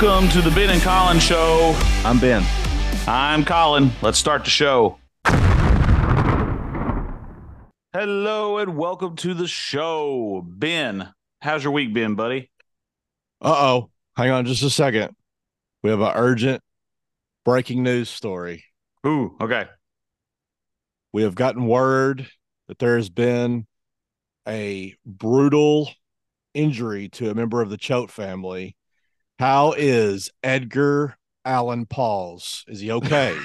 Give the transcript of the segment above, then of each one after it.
Welcome to the Ben and Collin Show. I'm Ben. I'm Collin. Let's start the show. Hello and welcome to the show. Ben, how's your week been, buddy? Uh oh. Hang on just a second. We have an urgent breaking news story. Ooh, okay. We have gotten word that there has been a brutal injury to a member of the Choate family. How is Edgar Allan Paws? Is he okay?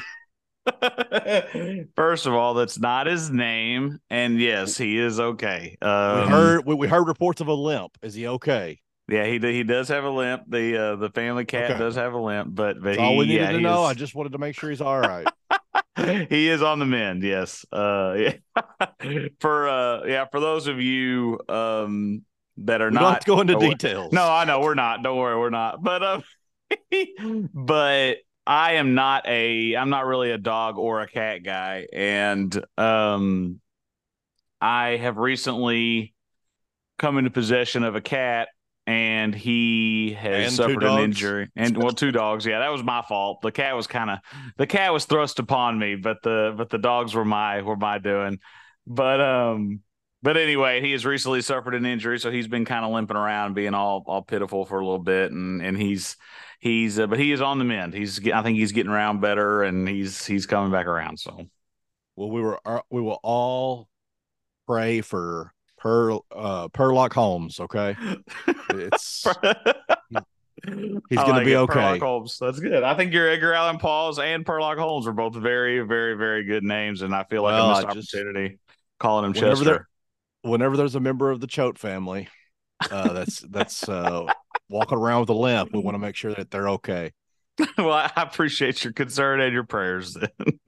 First of all, that's not his name, and yes, he is okay. Um, we heard we, we heard reports of a limp. Is he okay? Yeah, he he does have a limp. The uh, the family cat Okay. does have a limp, but but That's he, all we needed yeah, to know. is- I just wanted to make sure he's all right. he is on the mend yes uh yeah for uh yeah for those of you um that are we not to go into details. no i know we're not. Don't worry we're not. But um but i am not a i'm not really a dog or a cat guy. And um i have recently come into possession of a cat and he has And suffered an injury. And well two dogs. Yeah that was my fault. The cat was kind of the cat was thrust upon me but the but the dogs were my were my doing. But um but anyway he has recently suffered an injury so he's been kind of limping around being all all pitiful for a little bit and and he's he's uh, but he is on the mend he's i think he's getting around better and he's he's coming back around so Well, we were uh, we will all pray for Per uh Perlock Holmes. Okay, it's He's gonna be okay. Perlock Holmes. That's good. I think your Edgar Allan Paws and Perlock Holmes are both very, very, very good names, and I feel like Well, a missed I just- opportunity calling him Whenever Chester. they're- whenever there's a member of the Choate family uh, that's that's uh, walking around with a limp, we want to make sure that they're okay. well, I appreciate your concern and your prayers. Then.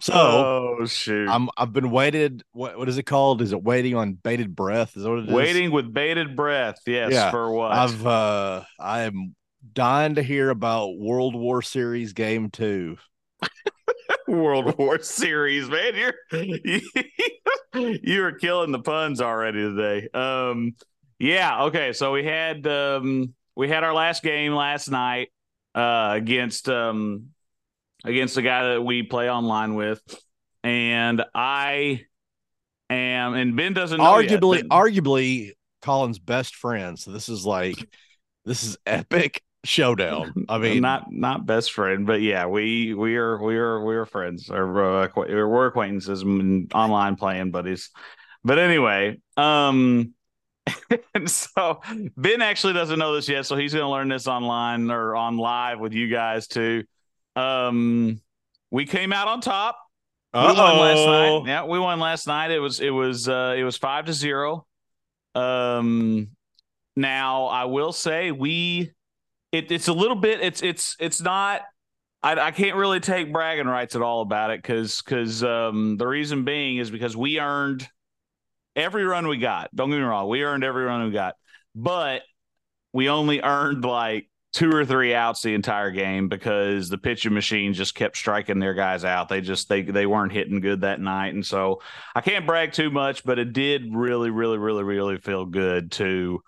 So, oh shoot, I'm I've been waited. What what is it called? Is it waiting on bated breath? Is that what it is? waiting with bated breath. Yes, Yeah, for what? I've uh I am dying to hear about World War Series Game Two. World War Series, man. You're you, you are killing the puns already today. Um, yeah. Okay. So we had um we had our last game last night uh against um against the guy that we play online with, and I am and Ben doesn't know yet, Arguably, but- arguably Collin's best friend. So this is like this is epic showdown. I mean, not not best friend, but yeah, we we are we are we are friends or uh, we're acquaintances and online playing buddies. But anyway, um, and so Ben actually doesn't know this yet, so he's going to learn this online or on live with you guys too. Um, we came out on top. We won last Uh-oh. night. Yeah, we won last night. It was it was uh it was five to zero. Um now I will say we it, it's a little bit it's it's it's not I, I can't really take bragging rights at all about it because because um the reason being is because we earned every run we got. Don't get me wrong, we earned every run we got, but we only earned like two or three outs the entire game because the pitching machine just kept striking their guys out. They just they they weren't hitting good that night, and so I can't brag too much, but it did really, really, really, really feel good to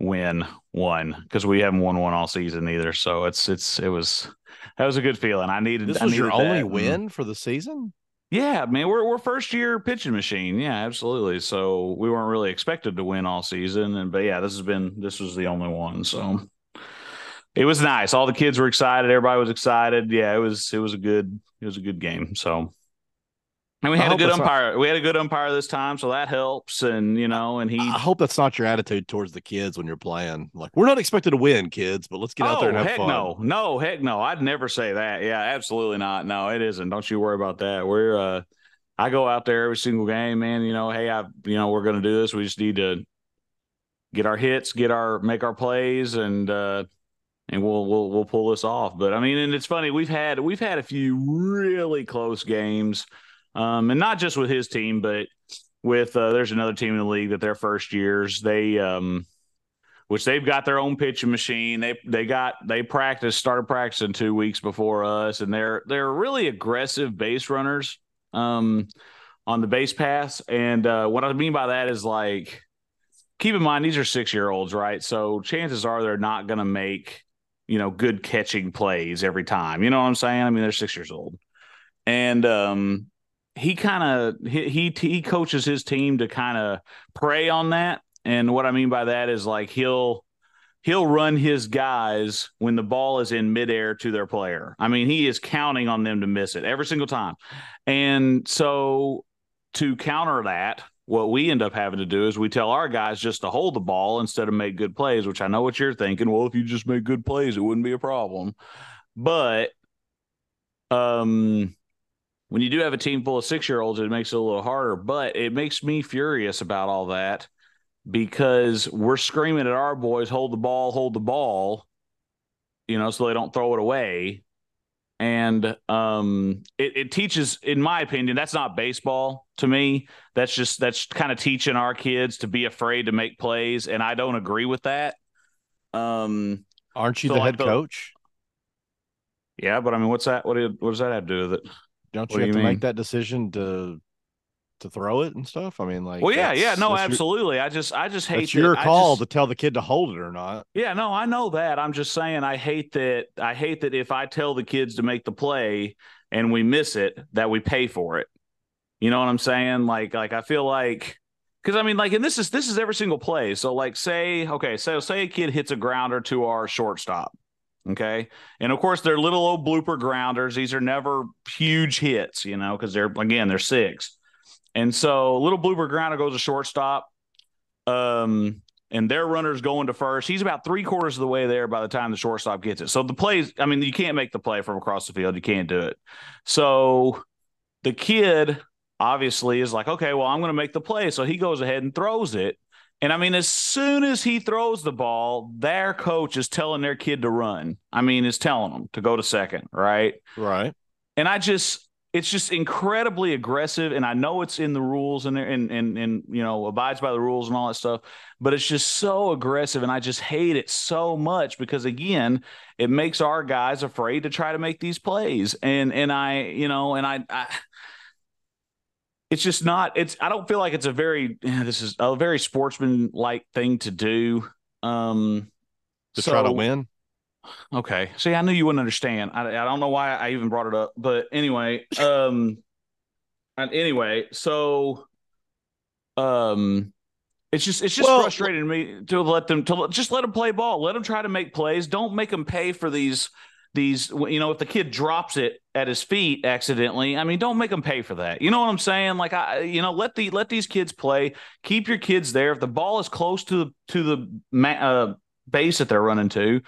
win one because we haven't won one all season either. So it's it's it was that was a good feeling. I needed this was your needed only that, and- win for the season. yeah, man, we're we're first year pitching machine. Yeah, absolutely. So we weren't really expected to win all season, and but yeah, this has been this was the only one. So it was nice. All the kids were excited. Everybody was excited. Yeah, it was it was a good it was a good game. So and we I had a good it's not- umpire. We had a good umpire this time, so that helps. And you know, and he I hope that's not your attitude towards the kids when you're playing. Like, we're not expected to win, kids, but let's get out there and Oh, have heck fun. no, no, heck no. I'd never say that. Yeah, absolutely not. No, it isn't. Don't you worry about that. We're uh I go out there every single game, man. You know, hey, I you know, we're gonna do this. We just need to get our hits, get our make our plays and uh and we'll we'll we'll pull this off. But I mean, and it's funny, we've had we've had a few really close games. Um, and not just with his team, but with uh, there's another team in the league that their first years they um which they've got their own pitching machine. They they got they practiced started practicing two weeks before us, and they're they're really aggressive base runners um, on the base paths. And uh, what I mean by that is like keep in mind these are six year olds, right? So chances are they're not going to make you know good catching plays every time. You know what I'm saying? I mean, they're six years old, and um, he kind of he, he he coaches his team to kind of prey on that. And what I mean by that is like he'll he'll run his guys when the ball is in midair to their player. I mean, he is counting on them to miss it every single time. And so to counter that, what we end up having to do is we tell our guys just to hold the ball instead of make good plays, which I know what you're thinking. Well, if you just make good plays, it wouldn't be a problem. But um when you do have a team full of six year olds, it makes it a little harder. But it makes me furious about all that because we're screaming at our boys, hold the ball, hold the ball, you know, so they don't throw it away. And um, it, it teaches, in my opinion, that's not baseball to me. That's just that's kind of teaching our kids to be afraid to make plays, and I don't agree with that. Um, aren't you so the like head the, coach? Yeah, but I mean, what's that? What, what does that have to do with it? Don't you what have you to mean? make that decision to to throw it and stuff? I mean, like, well, yeah, yeah, no, absolutely. Your, I just, I just hate. It's your that, call just, to tell the kid to hold it or not. Yeah, no, I know that. I'm just saying, I hate that. I hate that if I tell the kids to make the play and we miss it, that we pay for it. You know what I'm saying? Like, like I feel like. Because I mean, like, and this is this is every single play. So, like, say, okay, so say a kid hits a grounder to our shortstop, Okay. And of course, they're little old blooper grounders. These are never huge hits, you know, because they're, again, they're six. And so little blooper grounder goes to shortstop. Um, and their runner's going to first. He's about three quarters of the way there by the time the shortstop gets it. So the plays, I mean, you can't make the play from across the field. You can't do it. So the kid obviously is like, okay, well, I'm going to make the play. So he goes ahead and throws it. And I mean, as soon as he throws the ball, their coach is telling their kid to run. I mean, is telling them to go to second, right? Right. And I just, it's just incredibly aggressive and i know it's in the rules and and and, and you know abides by the rules and all that stuff but it's just so aggressive and i just hate it so much because again it makes our guys afraid to try to make these plays and and i you know and i, I it's just not it's i don't feel like it's a very this is a very sportsman like thing to do um to so, try to win Okay. See, I knew you wouldn't understand. I, I don't know why I even brought it up, but anyway, um, and anyway, so, um, it's just it's just well, frustrating to me to let them to just let them play ball. Let them try to make plays. Don't make them pay for these these. You know, if the kid drops it at his feet accidentally, I mean, don't make them pay for that. You know what I'm saying? Like I, you know, let the let these kids play. Keep your kids there. If the ball is close to the to the uh, base that they're running to,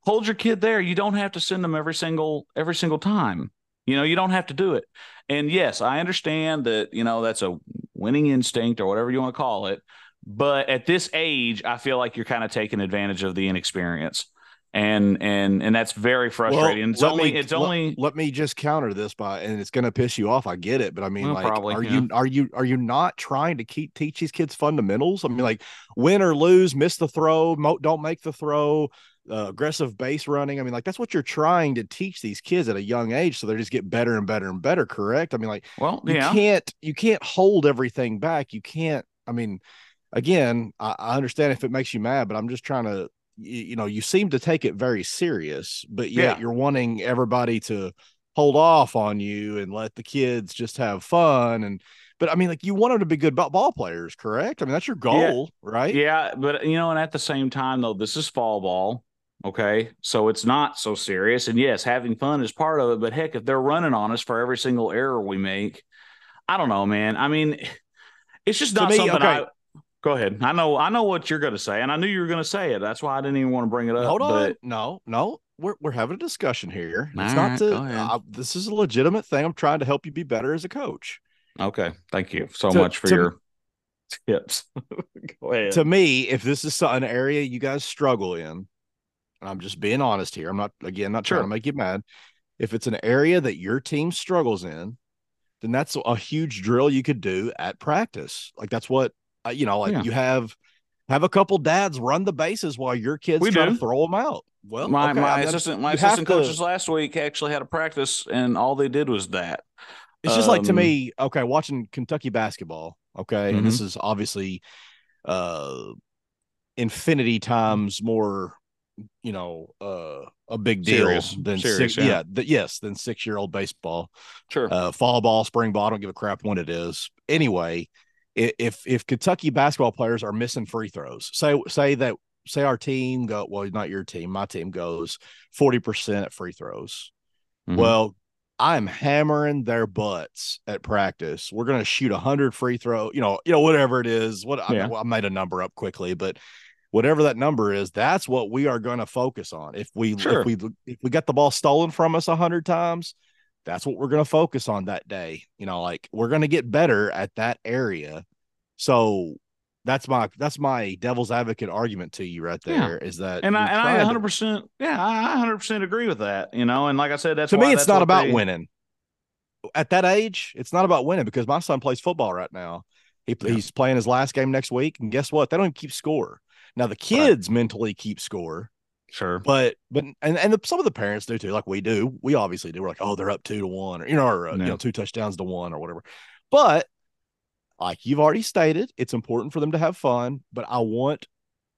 hold your kid there. You don't have to send them every single every single time. You know, you don't have to do it. And yes, I understand that, you know, that's a winning instinct or whatever you want to call it. But at this age, I feel like you're kind of taking advantage of the inexperience. And and and that's very frustrating. Well, it's only me, it's only let, let, me just counter this by and it's gonna piss you off. I get it, but I mean, well, like, probably, are yeah. you are you are you not trying to keep teach these kids fundamentals? I mean, like win or lose, miss the throw, don't make the throw, uh, aggressive base running. I mean, like that's what you're trying to teach these kids at a young age, so they just get better and better and better. Correct? I mean, like, well, you yeah. can't you can't hold everything back. You can't. I mean, again, I, I understand if it makes you mad, but I'm just trying to. You, you know, you seem to take it very serious, but yet yeah. you're wanting everybody to hold off on you and let the kids just have fun and but I mean, like you want them to be good ball players, correct? I mean, that's your goal, yeah. right? Yeah, but you know, and at the same time, though, this is fall ball. Okay. So it's not so serious. And yes, having fun is part of it. But heck, if they're running on us for every single error we make, I don't know, man. I mean, it's just not me, something okay. I go ahead. I know I know what you're gonna say, and I knew you were gonna say it. That's why I didn't even want to bring it up. Hold on. But... No, no. We're, we're having a discussion here. It's All not right, to uh, this is a legitimate thing. I'm trying to help you be better as a coach. Okay. Thank you so to, much for to, your tips. go ahead. To me, if this is an area you guys struggle in, and I'm just being honest here. I'm not again not sure. trying to make you mad. If it's an area that your team struggles in, then that's a huge drill you could do at practice. Like that's what uh, you know. Like yeah. you have have a couple dads run the bases while your kids we try do. to throw them out. Well, my okay, my assistant my assistant coaches to, last week actually had a practice, and all they did was that. It's just um, like to um, me, okay, watching Kentucky basketball. Okay, mm-hmm. and this mm-hmm. is obviously uh infinity times more, you know, uh, a big deal Serious. than Serious, six. yeah. Yeah, th- yes, than six year old baseball. Sure. Uh, fall ball, spring ball. I don't give a crap when it is. Anyway, i- if if Kentucky basketball players are missing free throws, say say that say our team go well, not your team, my team goes forty percent at free throws. Mhm. Well, I'm hammering their butts at practice. We're going to shoot a hundred free throw, you know, you know, whatever it is. What I, Yeah. I made a number up quickly, but whatever that number is, that's what we are going to focus on. If we Sure. if we if we got the ball stolen from us a hundred times, that's what we're going to focus on that day. You know, like we're going to get better at that area. So that's my that's my devil's advocate argument to you right Yeah. there is that and I and I 100 percent yeah I 100 percent agree with that. You know, and like I said, that's to why me, it's not about they- winning. At that age, it's not about winning because my son plays football right now. He, Yeah. He's playing his last game next week, and guess what? They don't even keep score. Now the kids mentally keep score, Sure. but but and and the, some of the parents do too, like we do. We obviously do. We're like, oh, they're up two to one, or you know, or uh, you know, two touchdowns to one, or whatever. But like you've already stated, it's important for them to have fun. But I want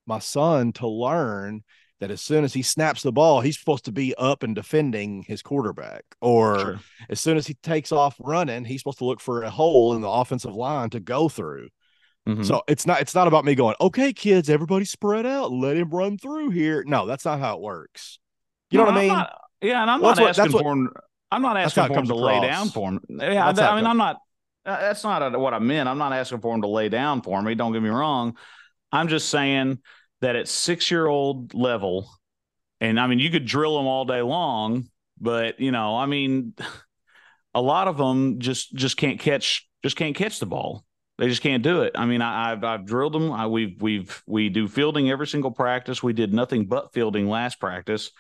my son to learn that as soon as he snaps the ball, he's supposed to be up and defending his quarterback, or Sure. as soon as he takes off running, he's supposed to look for a hole in the offensive line to go through. Mhm. So it's not it's not about me going, okay, kids, everybody spread out, let him run through here. No, that's not how it works. You know No, what I mean? not- yeah, and I'm Well, not what- asking for him. I'm not asking for him to lay down for him. Yeah, That's how I mean, comes- I'm not. uh, That's not what I meant. I'm not asking for him to lay down for me. Don't get me wrong. I'm just saying that at six year old level, and I mean, you could drill them all day long, but you know, I mean, a lot of them just just can't catch just can't catch the ball. They just can't do it. I mean, I, I've I've drilled them. I, we've we've we do fielding every single practice. We did nothing but fielding last practice,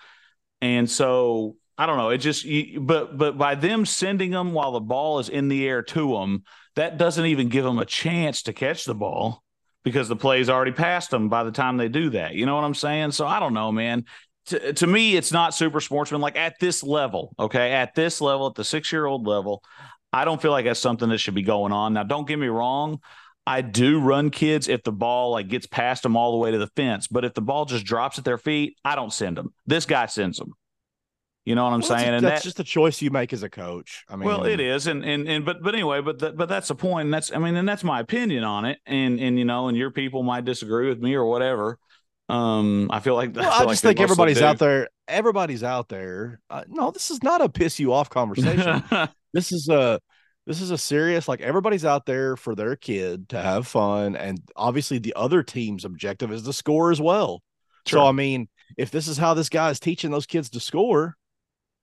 and so I don't know. It just you, but but by them sending them while the ball is in the air to them, that doesn't even give them a chance to catch the ball because the play's already passed them by the time they do that. You know what I'm saying? So I don't know, man. To, to me, it's not super sportsman like at this level. Okay, at this level, at the six year old level, I don't feel like that's something that should be going on. Now, don't get me wrong. I do run kids if the ball like gets past them all the way to the fence, but if the ball just drops at their feet, I don't send them. This guy sends them. You know what I'm Well, saying? a- and that's that, just a choice you make as a coach. I mean, well, it is, and and and but but anyway, but that but that's the point, and that's I mean, and that's my opinion on it, and and you know, and your people might disagree with me or whatever. Um, I feel like Well, feel I just they think everybody's out there. Everybody's out there. Uh, no, this is not a piss you off conversation. this is a this is a serious like everybody's out there for their kid to have fun and obviously the other team's objective is to score as well. So i mean if this is how this guy is teaching those kids to score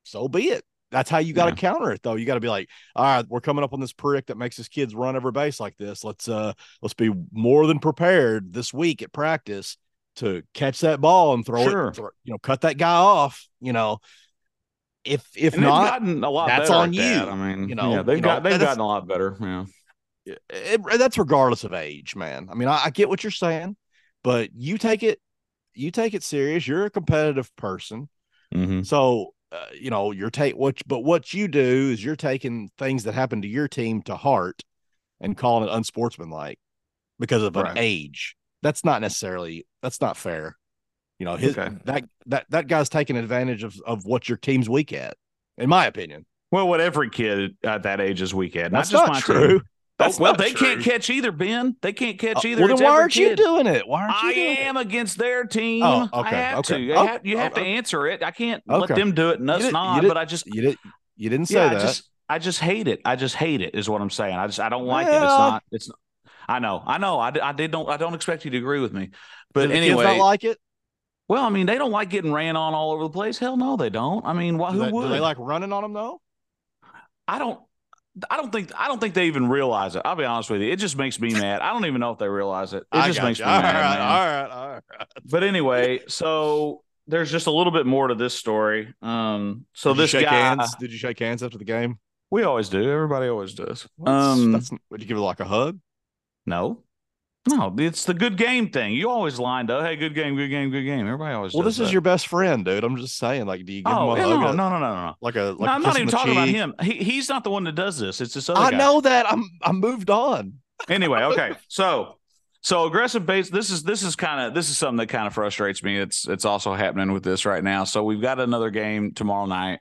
so be it. That's how you got to Yeah. counter it though. You got to be like all right we're coming up on this prick that makes his kids run every base like this. Let's uh let's be more than prepared this week at practice to catch that ball and throw Sure. it throw- you know cut that guy off you know if if and not gotten a lot that's on you, that. I mean, you know, yeah, they've you know, got they've gotten a lot better. Yeah, it, that's regardless of age, man. I mean, I, I get what you're saying, but you take it, you take it serious. You're a competitive person, mm-hmm. so uh, you know you're take what. But what you do is you're taking things that happen to your team to heart and calling it unsportsmanlike because of Right. an age. That's not necessarily. That's not fair. You know, his Okay. that that that guy's taking advantage of of what your team's weak at, in my opinion. Well, what every kid at that age is weak at. Not That's just not my true. Team. That's oh, well, they can't catch either, Ben. They can't catch Uh, either. well, then why aren't you doing it? Why aren't you I doing it? am against their team. Oh, I okay, have okay. to. You Oh, have, you have oh, to oh. answer it. I can't let them do it and us did- not. But I just, You did. You didn't say yeah, that. I just, I just hate it. I just hate it. Is what I'm saying. I just, I don't like it. It's not. It's. Not, I know. I know. I, I did. Don't. I don't expect you to agree with me. But anyway, kids not like it? Well, I mean, they don't like getting ran on all over the place. Hell no, they don't. I mean, why, who they, would? do they like running on them though? I don't. I don't think. I don't think they even realize it. I'll be honest with you. It just makes me mad. I don't even know if they realize it. It I just makes you. me all mad. right, man. all right, all right. But anyway, so there's just a little bit more to this story. Um, so Did you this shake guy, hands? Did you shake hands after the game? we always do. Everybody always does. That's- Um, that's, would you give it like a hug? no, no, it's the good game thing. You always lined up. Hey, good game, good game, good game. Everybody always. Well, this is your best friend, dude. I'm just saying, like, do you give Oh him a yeah, hug? no, no, no, no, no. Like a like no, I'm not even talking about him. He, he's not the one that does this. It's this other guy. I guy. know that. I'm I moved on. Anyway, okay. So So aggressive base. This is this is kind of this is something that kind of frustrates me. It's it's also happening with this right now. So we've got another game tomorrow night.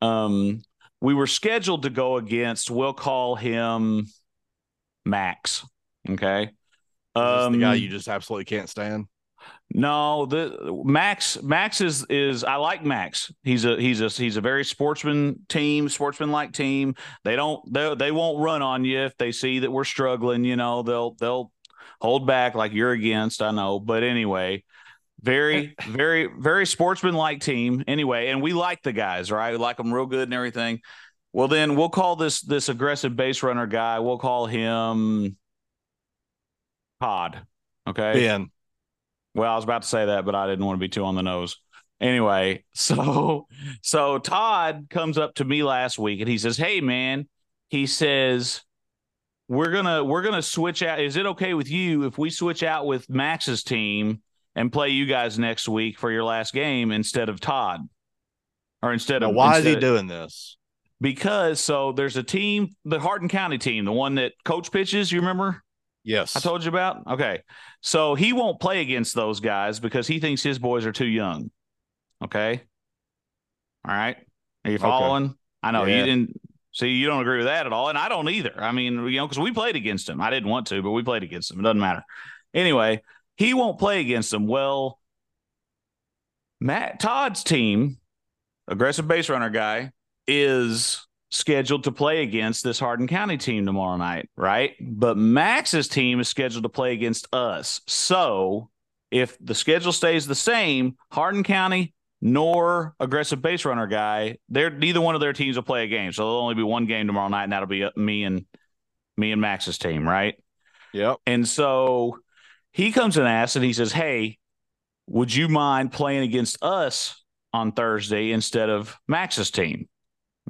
Um, we were scheduled to go against. We'll call him Max. Okay. Um, the guy you just absolutely can't stand. No, the Max Max is is I like Max. He's a he's a he's a very sportsman team, sportsman like team. They don't they they won't run on you if they see that we're struggling, you know, they'll they'll hold back like you're against, I know. But anyway, very very very sportsman like team anyway, and we like the guys, right? We like them real good and everything. Well, then we'll call this this aggressive base runner guy, we'll call him Todd. Okay. Ben. Well, I was about to say that, but I didn't want to be too on the nose. Anyway, so so Todd comes up to me last week and he says, "Hey man," he says, "We're gonna we're gonna switch out. Is it okay with you if we switch out with Max's team and play you guys next week for your last game instead of Todd, or instead now, of why instead is he doing this? Because so there's a team, the Hardin County team, the one that Coach pitches. You remember? Yes. I told you about? Okay. So he won't play against those guys because he thinks his boys are too young. Okay. All right. Are you following? Okay. I know yeah. you didn't see, you don't agree with that at all. And I don't either. I mean, you know, because we played against him. I didn't want to, but we played against him. It doesn't matter. Anyway, he won't play against them. Well, Matt Todd's team, aggressive base runner guy, is scheduled to play against this Hardin County team tomorrow night, right? But Max's team is scheduled to play against us. So if the schedule stays the same, Hardin County nor aggressive base runner guy, they're neither one of their teams will play a game. So there'll only be one game tomorrow night, and that'll be uh, me and me and Max's team, right? Yep. And so he comes and asks, and he says, "Hey, would you mind playing against us on Thursday instead of Max's team?"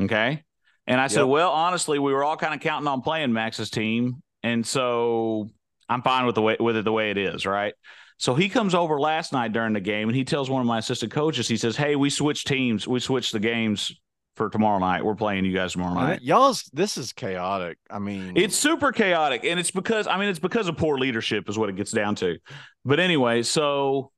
Okay. And I said, well, honestly, we were all kind of counting on playing Max's team, and so I'm fine with the way with it the way it is, right? So he comes over last night during the game, and he tells one of my assistant coaches, he says, "Hey, we switched teams. We switched the games for tomorrow night. We're playing you guys tomorrow night. Y'all's this is chaotic. I mean, it's super chaotic, and it's because I mean it's because of poor leadership is what it gets down to. But anyway, so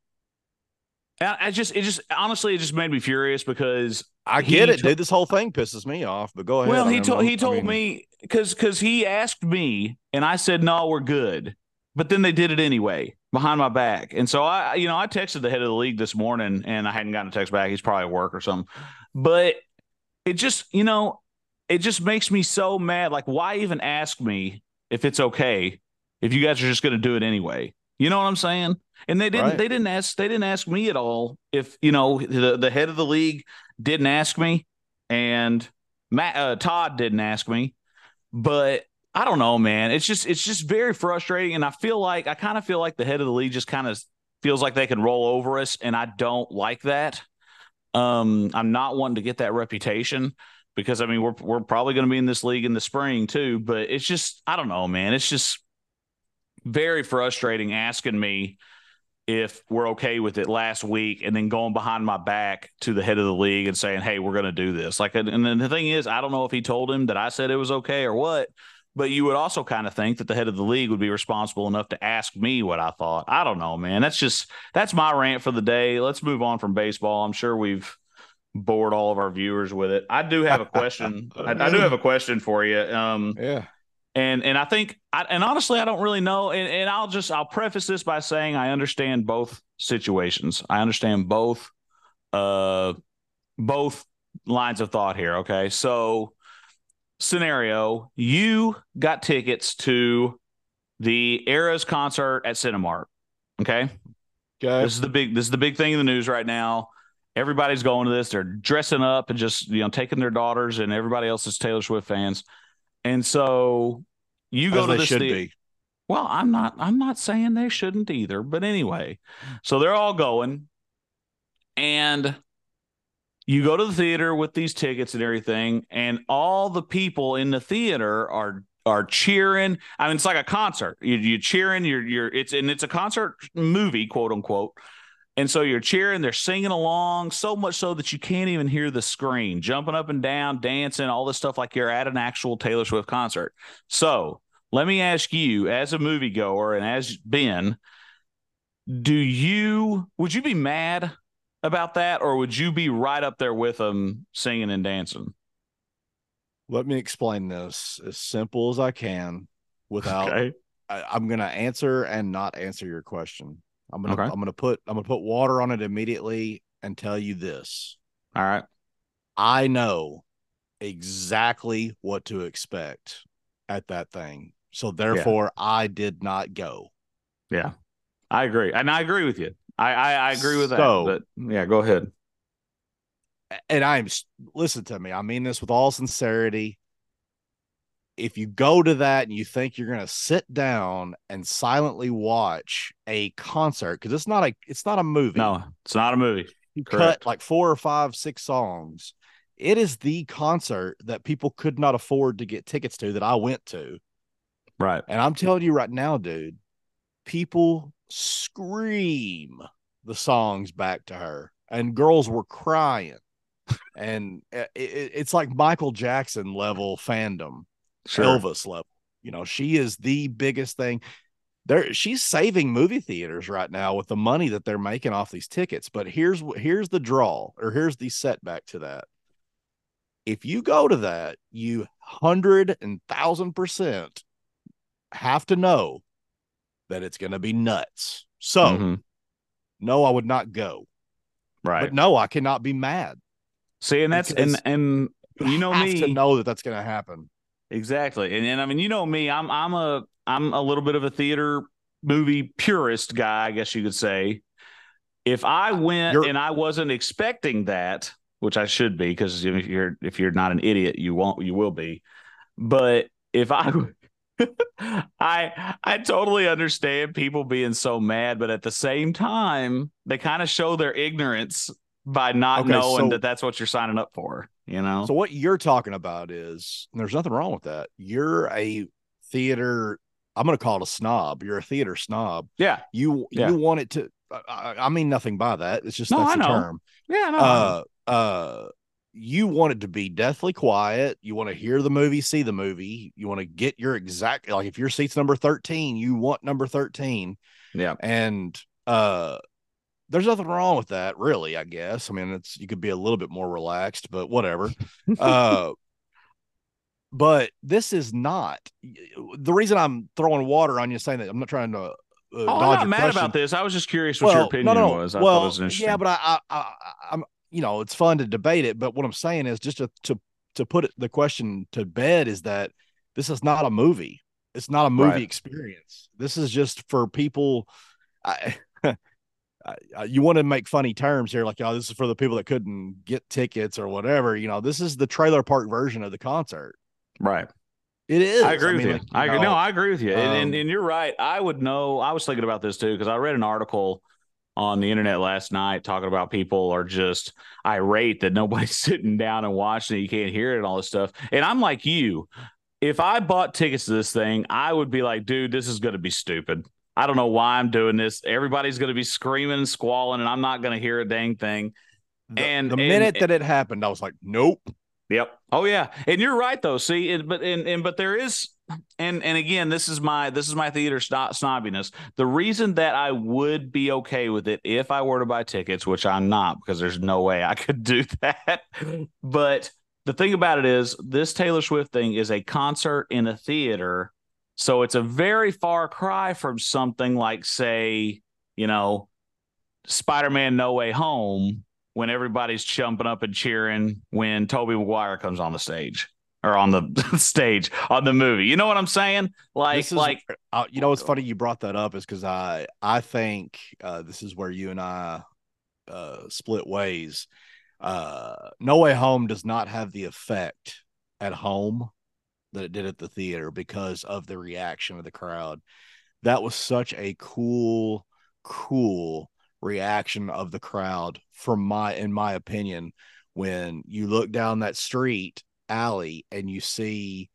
I just it just honestly it just made me furious because I get it, dude. This whole thing pisses me off. But go ahead. Well, he told he told I mean, me because because he asked me and I said no, we're good. But then they did it anyway behind my back, and so I you know I texted the head of the league this morning and I hadn't gotten a text back. He's probably at work or something. But it just you know it just makes me so mad. Like why even ask me if it's okay if you guys are just going to do it anyway? You know what I'm saying? And they didn't right. they didn't ask they didn't ask me at all if you know the the head of the league didn't ask me and Matt uh, Todd didn't ask me, but I don't know, man. It's just it's just very frustrating, and I feel like I kind of feel like the head of the league just kind of feels like they can roll over us, and I don't like that. Um, I'm not wanting to get that reputation because I mean we're we're probably going to be in this league in the spring too, but it's just I don't know, man. It's just very frustrating asking me if we're okay with it last week and then going behind my back to the head of the league and saying, Hey, we're going to do this. Like, and then the thing is, I don't know if he told him that I said it was okay or what, but you would also kind of think that the head of the league would be responsible enough to ask me what I thought. I don't know, man. That's just, that's my rant for the day. Let's move on from baseball. I'm sure we've bored all of our viewers with it. I do have a question. I, I, do have a question for you. Um, yeah. And and I think I, and honestly I don't really know and, and I'll just I'll preface this by saying I understand both situations. I understand both uh both lines of thought here, okay? So scenario, you got tickets to the Eras concert at Cinemark, okay? Okay. This is the big this is the big thing in the news right now. Everybody's going to this. They're dressing up and just, you know, taking their daughters and everybody else is Taylor Swift fans. And so you go As to this should the- be. Well, I'm not I'm not saying they shouldn't either, but anyway. So they're all going and you go to the theater with these tickets and everything and all the people in the theater are are cheering. I mean, it's like a concert. You, are cheering. You're you're it's and it's a concert movie, quote unquote. And so you're cheering, they're singing along so much so that you can't even hear the screen, jumping up and down, dancing, all this stuff like you're at an actual Taylor Swift concert. So let me ask you, as a moviegoer and as Ben, do you would you be mad about that, or would you be right up there with them singing and dancing? Let me explain this as simple as I can without Okay. I, am gonna answer and not answer your question. I'm gonna Okay. I'm gonna put I'm gonna put water on it immediately and tell you this. All right. I know exactly what to expect at that thing. So therefore I did not go. Yeah. I agree. And I agree with you. I I, I agree with that. So- But yeah, go ahead. And I'm listen to me. I mean this with all sincerity. If you go to that and you think you're going to sit down and silently watch a concert cuz it's not a it's not a movie. No, it's not a movie. you Correct. cut like four or five, six songs. It is the concert that people could not afford to get tickets to that I went to. Right. And I'm telling you right now, dude, people scream the songs back to her, and girls were crying. and uh, it, it- it's like Michael Jackson level fandom, Sure. Elvis level. You know, she is the biggest thing. There, she's saving movie theaters right now with the money that they're making off these tickets. But here's here's the draw, or here's the setback to that. If you go to that, you hundred and thousand percent have to know that it's going to be nuts. So, Mhm. no, I would not go. Right. But no, I cannot be mad. See, and that's and and you know me to know that that's going to happen. Exactly. And and I mean, you know me, I'm I'm a I'm a little bit of a theater movie purist guy, I guess you could say. If I went You're- and I wasn't expecting that, which I should be, because if you're if you're not an idiot, you won't you will be. But if I I I totally understand people being so mad, but at the same time, they kind of show their ignorance by not Okay, knowing so- that that's what you're signing up for. You know? So what you're talking about is there's nothing wrong with that. You're a theater. I'm going to call it a snob. You're a theater snob. yeah, You Yeah. you want it to. I, I mean nothing by that. It's just No, that's I know. term. yeah, no, uh uh you want it to be deathly quiet you want to hear the movie see the movie you want to get your exact like if your seat's number 13 you want number 13 yeah, and uh there's nothing wrong with that really i guess i mean it's you could be a little bit more relaxed but whatever uh but this is not the reason i'm throwing water on you saying that i'm not trying to uh, Oh, I'm not mad question about this. I was just curious what your opinion was. I well, was yeah, but I, I, I, I'm, you know, it's fun to debate it. But what I'm saying is just to to to put it, the question to bed is that this is not a movie. It's not a movie Right. experience. This is just for people. I, I, you want to make funny terms here, like, oh, this is for the people that couldn't get tickets or whatever. You know, this is the trailer park version of the concert. right. It is. I agree with mean, you. like, I agree. know, No, I agree with you. and, and um, and you're right. I would know. I was thinking about this too because I read an article on the internet last night talking about people are just irate that nobody's sitting down and watching it. You can't hear it and all this stuff. And I'm like you. If I bought tickets to this thing, I would be like, dude, this is going to be stupid. I don't know why I'm doing this. Everybody's going to be screaming and squalling, and I'm not going to hear a dang thing. the, and- the and- minute that it happened, I was like, nope. Yep. Oh yeah. And you're right though. See, it, but and, and but there is and and again, this is my this is my theater snob, snobbiness. The reason that I would be okay with it if I were to buy tickets, which I'm not because there's no way I could do that. But the thing about it is this Taylor Swift thing is a concert in a theater. So it's a very far cry from something like say, you know, Spider-Man No Way Home when everybody's jumping up and cheering when Tobey Maguire comes on the stage or on the stage on the movie. You know what I'm saying? Like, is- like, Uh, you know what's funny you brought that up is because I I think uh, this is where you and I uh, split ways. Uh, no Way Home does not have the effect at home that it did at the theater because of the reaction of the crowd. That was such a cool, cool reaction of the crowd from my in my opinion when you look down that street alley and you see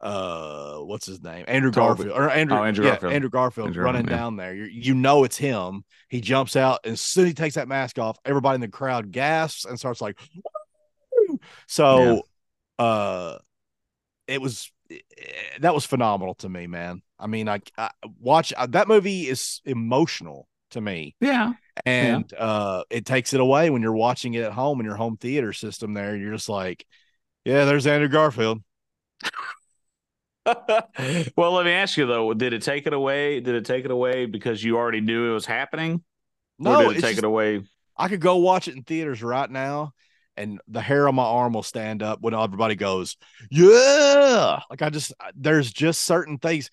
uh what's his name andrew garfield or andrew, Oh, Andrew yeah, Garfield. andrew garfield Andrew running yeah. down there you you know it's him he jumps out and as soon as he takes that mask off everybody in the crowd gasps and starts like "Woo!" so uh it was that was phenomenal to me, man. I mean, I, I watch uh, that movie is emotional to me. Yeah. And yeah. uh it takes it away when you're watching it at home in your home theater system there. You're just like, yeah, there's Andrew Garfield. well, let me ask you though, did it take it away? Did it take it away because you already knew it was happening? No, or did it take just, it away? I could go watch it in theaters right now and the hair on my arm will stand up when everybody goes, Yeah. Like I just there's just certain things.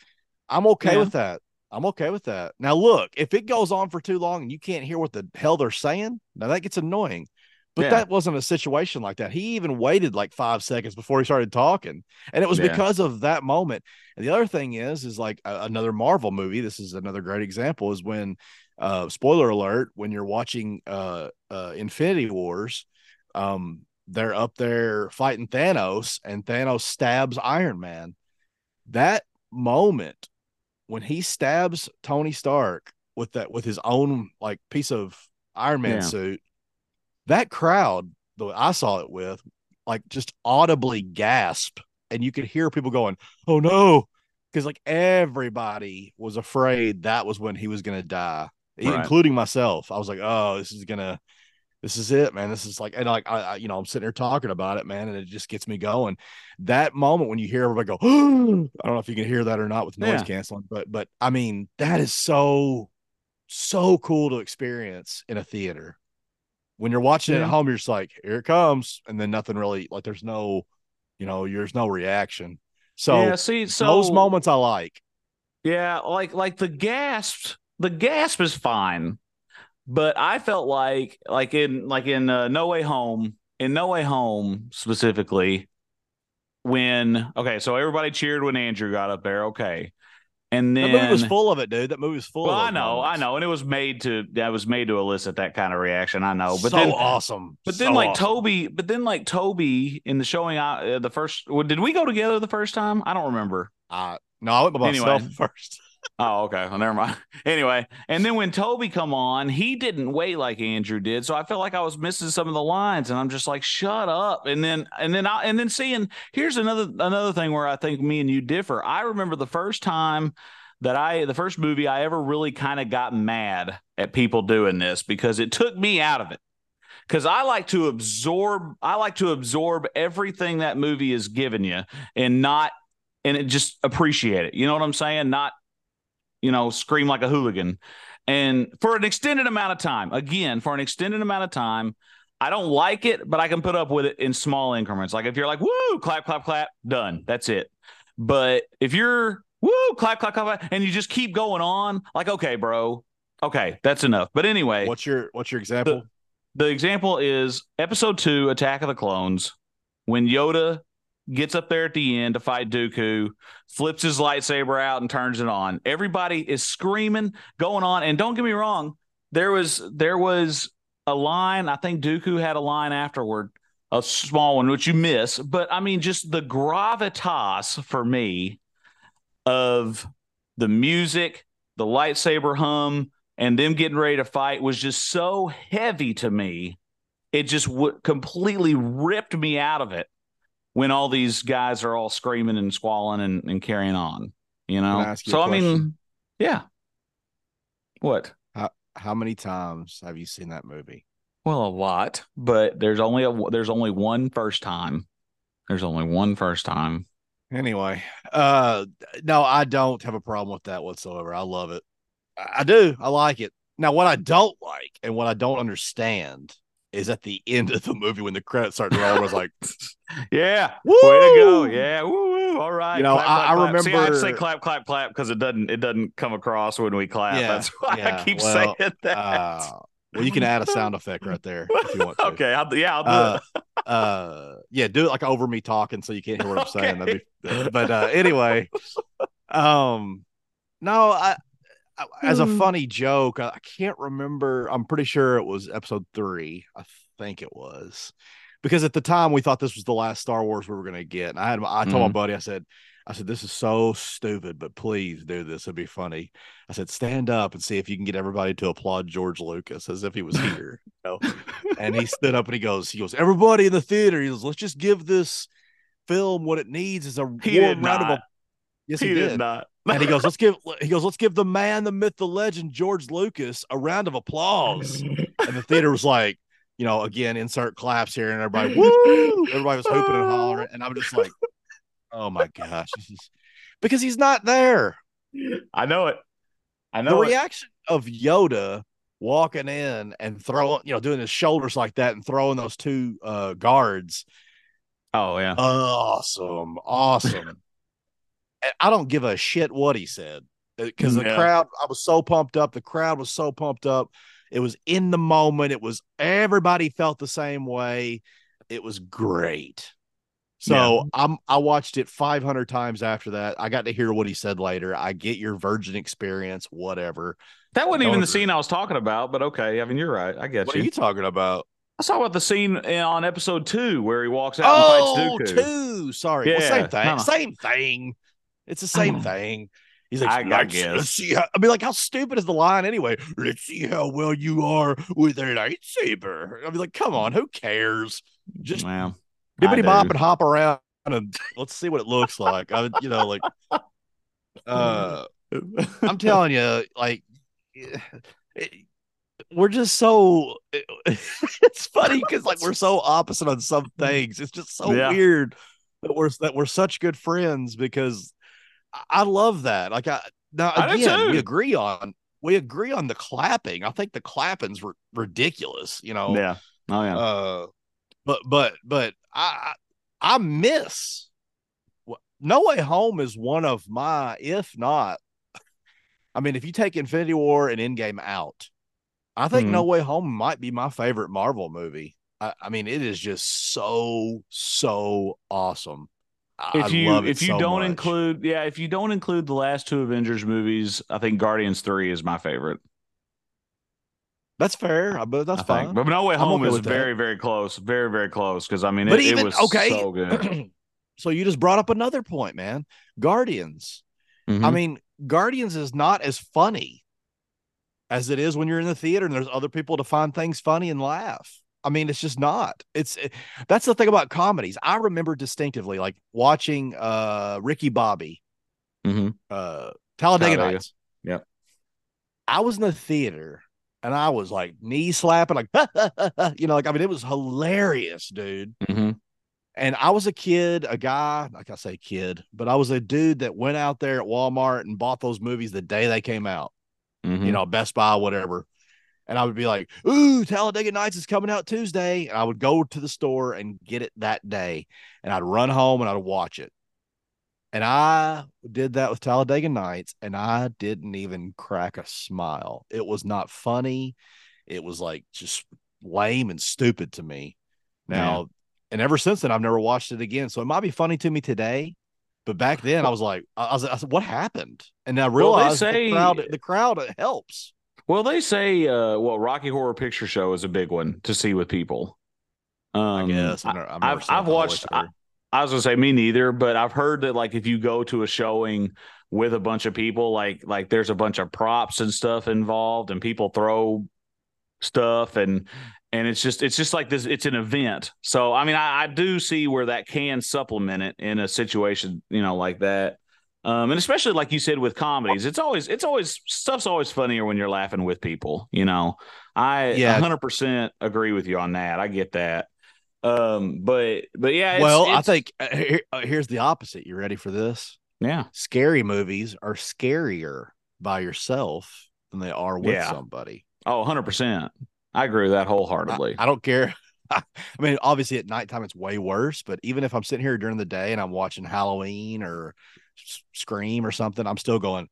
I'm okay yeah. with that. I'm okay with that. Now, look, if it goes on for too long and you can't hear what the hell they're saying, now that gets annoying. But yeah. that wasn't a situation like that. He even waited like five seconds before he started talking, and it was yeah. because of that moment. And the other thing is, is like a, another Marvel movie. This is another great example. Is when, uh, spoiler alert, when you're watching uh, uh, Infinity Wars, um, they're up there fighting Thanos, and Thanos stabs Iron Man. That moment when he stabs Tony Stark with that with his own like piece of Iron Man yeah. suit, that crowd that I saw it with, like just audibly gasp, and you could hear people going, "Oh no!" Because like everybody was afraid that was when he was gonna die, right. including myself. I was like, "Oh, this is gonna." This is it, man. This is like, and like, I, I, you know, I'm sitting here talking about it, man, and it just gets me going. That moment when you hear everybody go, I don't know if you can hear that or not with noise yeah. canceling, but, but I mean, that is so, so cool to experience in a theater when you're watching yeah. it at home, you're just like, here it comes. And then nothing really, like, there's no, you know, there's no reaction. So, yeah, see, so those moments I like. Yeah, like, like the gasp, the gasp is fine. But I felt like, like in, like in uh, No Way Home, in No Way Home specifically, when, okay, so everybody cheered when Andrew got up there. Okay. And then that movie was full of it, dude. That movie was full. Well, I know, moments. I know, and it was made to that was made to elicit that kind of reaction. I know, but so then awesome. But so then, like awesome. Tobey, but then like Tobey in the showing uh, the first. Well, did we go together the first time? I don't remember. Uh no, I went by myself anyway. first. Oh, okay. Well, never mind. Anyway, and then when Tobey come on, he didn't wait like Andrew did, so I felt like I was missing some of the lines, and I'm just like, shut up. And then, and then, I, and then seeing here's another another thing where I think me and you differ. I remember the first time that I the first movie I ever really kind of got mad at people doing this because it took me out of it. Cuz I like to absorb I like to absorb everything that movie is giving you and not and it just appreciate it. You know what I'm saying? Not you know, scream like a hooligan. And for an extended amount of time, again, for an extended amount of time, I don't like it, but I can put up with it in small increments. Like if you're like, woo, clap, clap, clap, done. That's it. But if you're woo, clap, clap, clap, and you just keep going on. Like, okay, bro, okay, that's enough. But anyway, what's your what's your example? The, the example is episode two, Attack of the Clones, when Yoda gets up there at the end to fight Dooku, flips his lightsaber out and turns it on. Everybody is screaming, going on, and don't get me wrong, there was there was a line. I think Dooku had a line afterward, a small one which you miss, but I mean, just the gravitas for me of the music, the lightsaber hum, and them getting ready to fight was just so heavy to me. It just w- completely ripped me out of it when all these guys are all screaming and squalling and, and carrying on, you know? You so, I mean, yeah. What? How, how many times have you seen that movie? Well, a lot, but there's only a there's only one first time. There's only one first time. Anyway, uh, no, I don't have a problem with that whatsoever. I love it. I do. I like it. Now, what I don't like and what I don't understand is at the end of the movie when the credits start to roll. I was like, "Yeah, woo! way to go! Yeah, woo! All right." You know, clap, I, clap, I remember. See, I'd say clap, clap, clap because it doesn't it doesn't come across when we clap. Yeah, That's why yeah, I keep well, saying that. Uh, well, you can add a sound effect right there if you want to. Okay, I'll, yeah, I'll do uh, it. uh, yeah, do it like over me talking so you can't hear what I'm saying. That'd be, but uh, anyway, um, no, I, I as a hmm. funny joke, I, can't remember. I'm pretty sure it was episode three. I think it was because at the time we thought this was the last Star Wars we were going to get. And I had I told mm-hmm. my buddy, I said, I said, this is so stupid, but please do this. It'd be funny. I said, stand up and see if you can get everybody to applaud George Lucas as if he was here. You know? and he stood up and he goes, he goes, everybody in the theater, he goes, let's just give this film what it needs is a He warm round of not. a yes he, he, did, did. not. And he goes let's give he goes let's give the man the myth the legend George Lucas a round of applause and the theater was like you know again insert claps here and everybody woo everybody was hooping and hollering and I'm just like oh my gosh this is because he's not there I know it. I the know it. reaction of Yoda walking in and throwing, you know, doing his shoulders like that and throwing those two uh guards. Oh yeah. Awesome. Awesome. I don't give a shit what he said uh, because the Yeah. crowd, I was so pumped up. The crowd was so pumped up. It was in the moment. It was everybody felt the same way. It was great. So Yeah. I'm I watched it 500 times after that. I got to hear what he said later. I get your virgin experience, whatever. that wasn't even the scene I was talking about, but okay. I mean, you're right. I get What you. What are you talking about? I saw about the scene on episode two where he walks out Oh, and fights oh, Dooku. two. Sorry. Well, same thing. no. Same thing. It's the same thing. He's like, I- I guess. let's see how, I mean, like, how stupid is the line anyway? Let's see how well you are with a lightsaber. I mean, like, come on, who cares? Just bippity I bop and hop around and let's see what it looks like. I, you know, like, uh, I'm telling you, like, it- we're just so. It's funny because like we're so opposite on some things. It's just so Yeah. weird that we're that we're such good friends because I- I love that. Like I now I do again, too. we agree on we agree on the clapping. I think the clapping's r- ridiculous. You know, yeah. Oh yeah. uh, but but but I I I miss. No Way Home is one of my, if not, I mean, if you take Infinity War and Endgame out, I think Mhm. No Way Home might be my favorite Marvel movie. I, I mean, it is just so so awesome. I- I if you if you so don't much. include yeah if you don't include the last two Avengers movies, I think Guardians three is my favorite. that's fair, but that's I fine. think. But No Way Home okay is with that. very very close, very very close. Because I mean, But it, even- it was okay. so good. so you just brought up another point, man. Guardians. I Mhm. mean, Guardians is not as funny as it is when you're in the theater and there's other people to find things funny and laugh. I mean, it's just not. It's it- that's the thing about comedies. I remember distinctively like watching uh Ricky Bobby, Mhm. uh Talladega, Talladega. Nights. Yep. I was in the theater and I was like knee slapping, like you know, like I mean, it was hilarious, dude. Mhm. And I was a kid, a guy, like I say kid, but I was a dude that went out there at Walmart and bought those movies the day they came out, Mhm. you know, Best Buy, whatever. And I would be like, ooh, Talladega Nights is coming out Tuesday. And I would go to the store and get it that day. And I'd run home and I'd watch it. And I did that with Talladega Nights and I didn't even crack a smile. It was not funny. It was like just lame and stupid to me. Now, and ever since then, I've never watched it again. So it might be funny to me today. But back then, I was like, I was, I said, what happened? And I Well, realized say- the crowd, the crowd uh, helps. Well, they say uh well, Rocky Horror Picture Show is a big one to see with people. Um, I guess. I, I've, I've, never I've- I've all the way watched- through. I was gonna say me neither, but I've heard that like if you go to a showing with a bunch of people, like like there's a bunch of props and stuff involved, and people throw stuff and and it's just it's just like this it's an event so i mean I, I do see where that can supplement it in a situation you know like that um and especially like you said with comedies it's always it's always stuff's always funnier when you're laughing with people you know i Yeah. 100% agree with you on that i get that um but but yeah it's, well, I think uh, here, uh, here's the opposite. You ready for this? yeah Scary movies are scarier by yourself than they are with Yeah. somebody. oh 100% i agree with that wholeheartedly I don't care. I mean, obviously at nighttime it's way worse, but even if I'm sitting here during the day and I'm watching Halloween or Scream or something, I'm still going,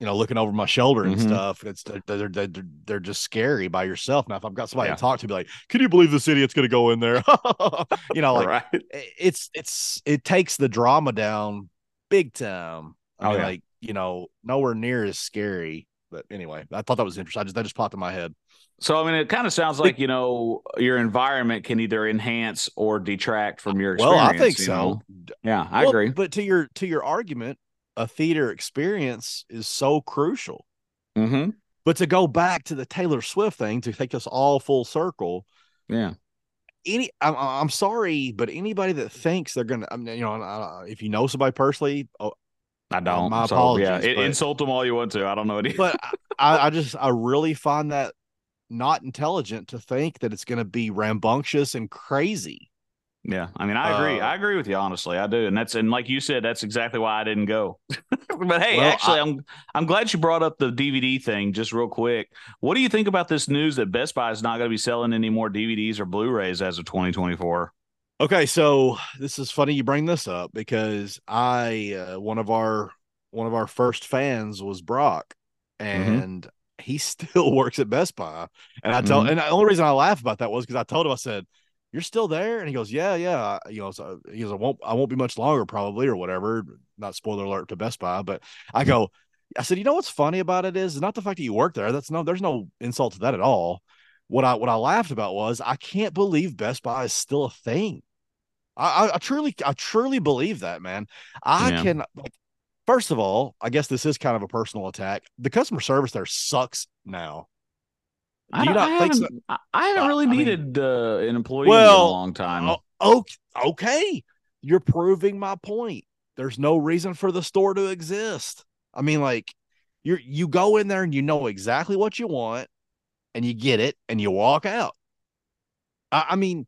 you know, looking over my shoulder and Mhm. stuff. It's they're, they're, they're, just scary by yourself. Now, if I've got somebody Yeah. to talk to, be like, can you believe this idiot's going to go in there? you know, like right it's it's it takes the drama down big time. I Oh, yeah. like you know, nowhere near as scary. But anyway, I thought that was interesting. I just that just popped in my head. So I mean, it kind of sounds like you know your environment can either enhance or detract from your experience. Well, I think so. know? Yeah, I Well, agree. But to your to your argument, a theater experience is so crucial. hmm But to go back to the Taylor Swift thing, to take us all full circle, Yeah, any I'm, I'm sorry, but anybody that thinks they're gonna, I mean, you know, if you know somebody personally, oh, I don't. my so, apologies, yeah, but- insult them all you want to. I don't know any. but I, I just I really find that not intelligent to think that it's going to be rambunctious and crazy. Yeah, I mean, I agree. Uh, I agree with you honestly. I do, and that's and like you said, that's exactly why I didn't go. but hey, Well, actually, I- I, am I'm glad you brought up the DVD thing just real quick. What do you think about this news that Best Buy is not going to be selling any more DVDs or Blu-rays as of 2024? Okay, so this is funny you bring this up because I uh, one of our one of our first fans was Brock, and he still works at Best Buy. And I tell, Mhm. and the only reason I laugh about that was because I told him I said, "You're still there," and he goes, "Yeah, yeah." You know, so he goes, "I won't, I won't be much longer, probably, or whatever." Not spoiler alert to Best Buy, but I go, I said, "You know what's funny about it is not the fact that you work there. That's no, there's no insult to that at all." What I what I laughed about was I can't believe Best Buy is still a thing. I, I, I truly, I truly believe that, man. I Yeah. can like first of all, I guess this is kind of a personal attack. The customer service there sucks now. I, Do you don't- I think haven't, I, I haven't really I mean- needed uh, an employee Well, in a long time. Oh, okay, okay. You're proving my point. There's no reason for the store to exist. I mean, like you're you go in there and you know exactly what you want and you get it and you walk out. I, I mean,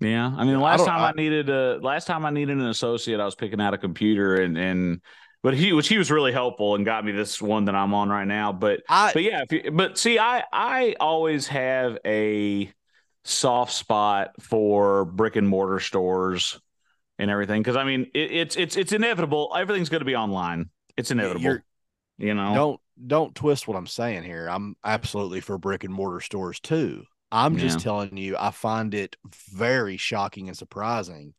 Yeah, I mean, I last don't- time I, I- needed a last time I needed an associate, I was picking out a computer and and but he which he was really helpful and got me this one that I'm on right now. But I but yeah, if you, but see, I I always have a soft spot for brick and mortar stores and everything because I mean it, it's it's it's inevitable. Everything's going to be online. It's inevitable. you know. don't don't twist what I'm saying here. I'm absolutely for brick and mortar stores too. I'm just telling you, I find it very shocking and surprising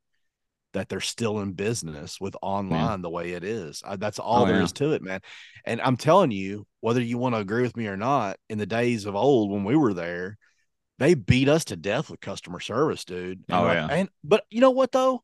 that they're still in business with online the way it is. I, that's oh, all Oh, there yeah. is to it, man. And I'm telling you, whether you want to agree with me or not, in the days of old when we were there, they beat us to death with customer service, dude. And Oh, like- yeah. And but you know what though?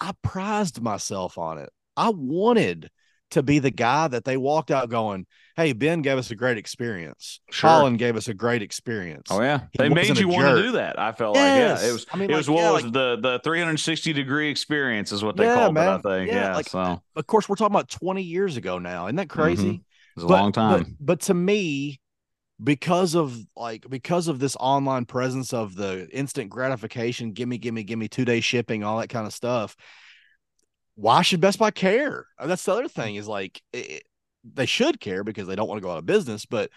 I prized myself on it. I wanted to be the guy that they walked out going, Hey, Ben gave us a great experience. Sure. Collin gave us a great experience. Oh yeah, He they made you want to do that. I felt like yeah, it was. I mean, it like, was what yeah, was like- the the 360 degree experience is what they Yeah, called it. I think Yeah, like- so Of course, we're talking about 20 years ago now. Isn't that mm-hmm. crazy? it was a but, long time. But, but to me, because of like because of this online presence of the instant gratification, gimme, gimme, gimme, two day shipping, all that kind of stuff. Why should Best Buy care? Uh, That's the other thing is like it, they should care because they don't want to go out of business. But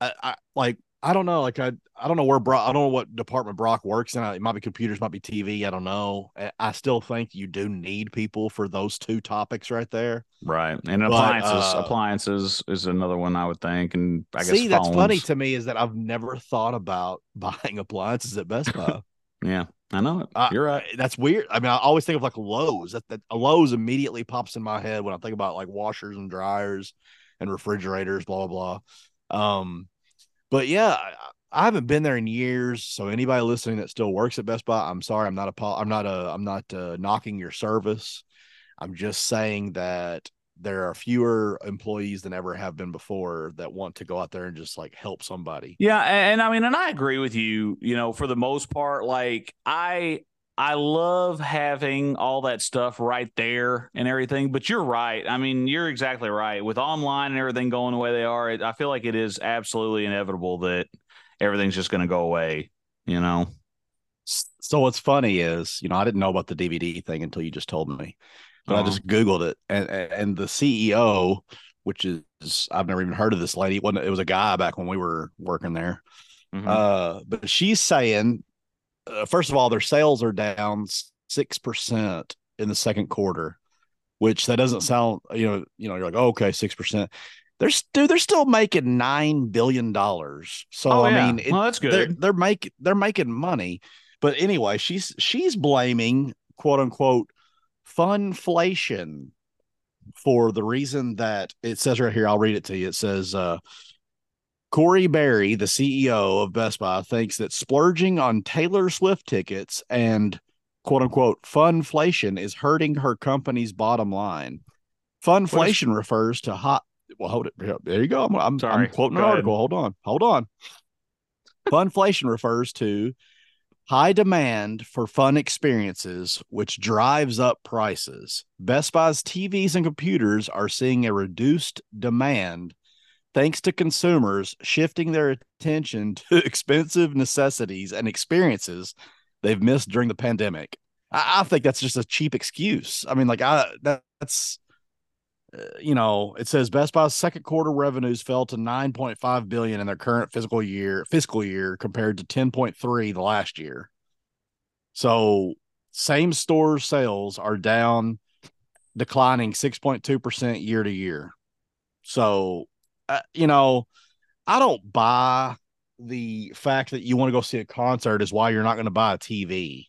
I, I like I don't know, like I I don't know where Brock I don't know what department Brock works in. It might be computers, might be TV. I don't know. I- still think you do need people for those two topics right there. Right. And But, appliances, uh, appliances is another one I would think. And I guess See, that's funny to me is that I've never thought about buying appliances at Best Buy. Yeah, I know it. Uh, You're right. That's weird. I mean, I always think of like Lowe's. That, that a Lowe's immediately pops in my head when I think about like washers and dryers and refrigerators, blah blah blah. Um, but yeah, I, I haven't been there in years. So anybody listening that still works at Best Buy, I'm sorry, I'm not a, I'm not a, I'm not uh, knocking your service. I'm just saying that there are fewer employees than ever have been before that want to go out there and just like help somebody. Yeah, and, and I mean, and I agree with you. You know, for the most part, like I, I love having all that stuff right there and everything. But you're right. I mean, you're exactly right. With online and everything going the way they are, it, I feel like it is absolutely inevitable that everything's just going to go away. You know. So what's funny is, you know, I didn't know about the DVD thing until you just told me, but I Uh-huh. just Googled it, and and the CEO, which is I've never even heard of this lady. It, wasn't, it was a guy back when we were working there. Mhm. Uh, but she's saying, uh, first of all, their sales are down six percent in the second quarter, which that doesn't sound, you know, you know, you're like, oh, okay, six percent. They're st- they're still making nine billion dollars. So oh I yeah. mean, it, well, that's they're good. they're making they're making money. But anyway, she's she's blaming quote unquote funflation for the reason that it says right here. I'll read it to you. It says uh Corie Barry, the CEO of Best Buy, thinks that splurging on Taylor Swift tickets and quote unquote funflation is hurting her company's bottom line. Funflation refers to hot. Well, hold it. There you go. I'm, I'm, Sorry. I'm quoting Go an ahead. article. Hold on. Hold on. Funflation refers to high demand for fun experiences, which drives up prices. Best Buy's TVs and computers are seeing a reduced demand thanks to consumers shifting their attention to expensive necessities and experiences they've missed during the pandemic. I, I think that's just a cheap excuse. I mean, like, I that, that's you know, it says Best Buy's second quarter revenues fell to 9.5 billion in their current fiscal year fiscal year compared to 10.3 the last year. So, same store sales are down declining 6.2% year to year. So, uh, you know, I don't buy the fact that you want to go see a concert is why you're not going to buy a TV.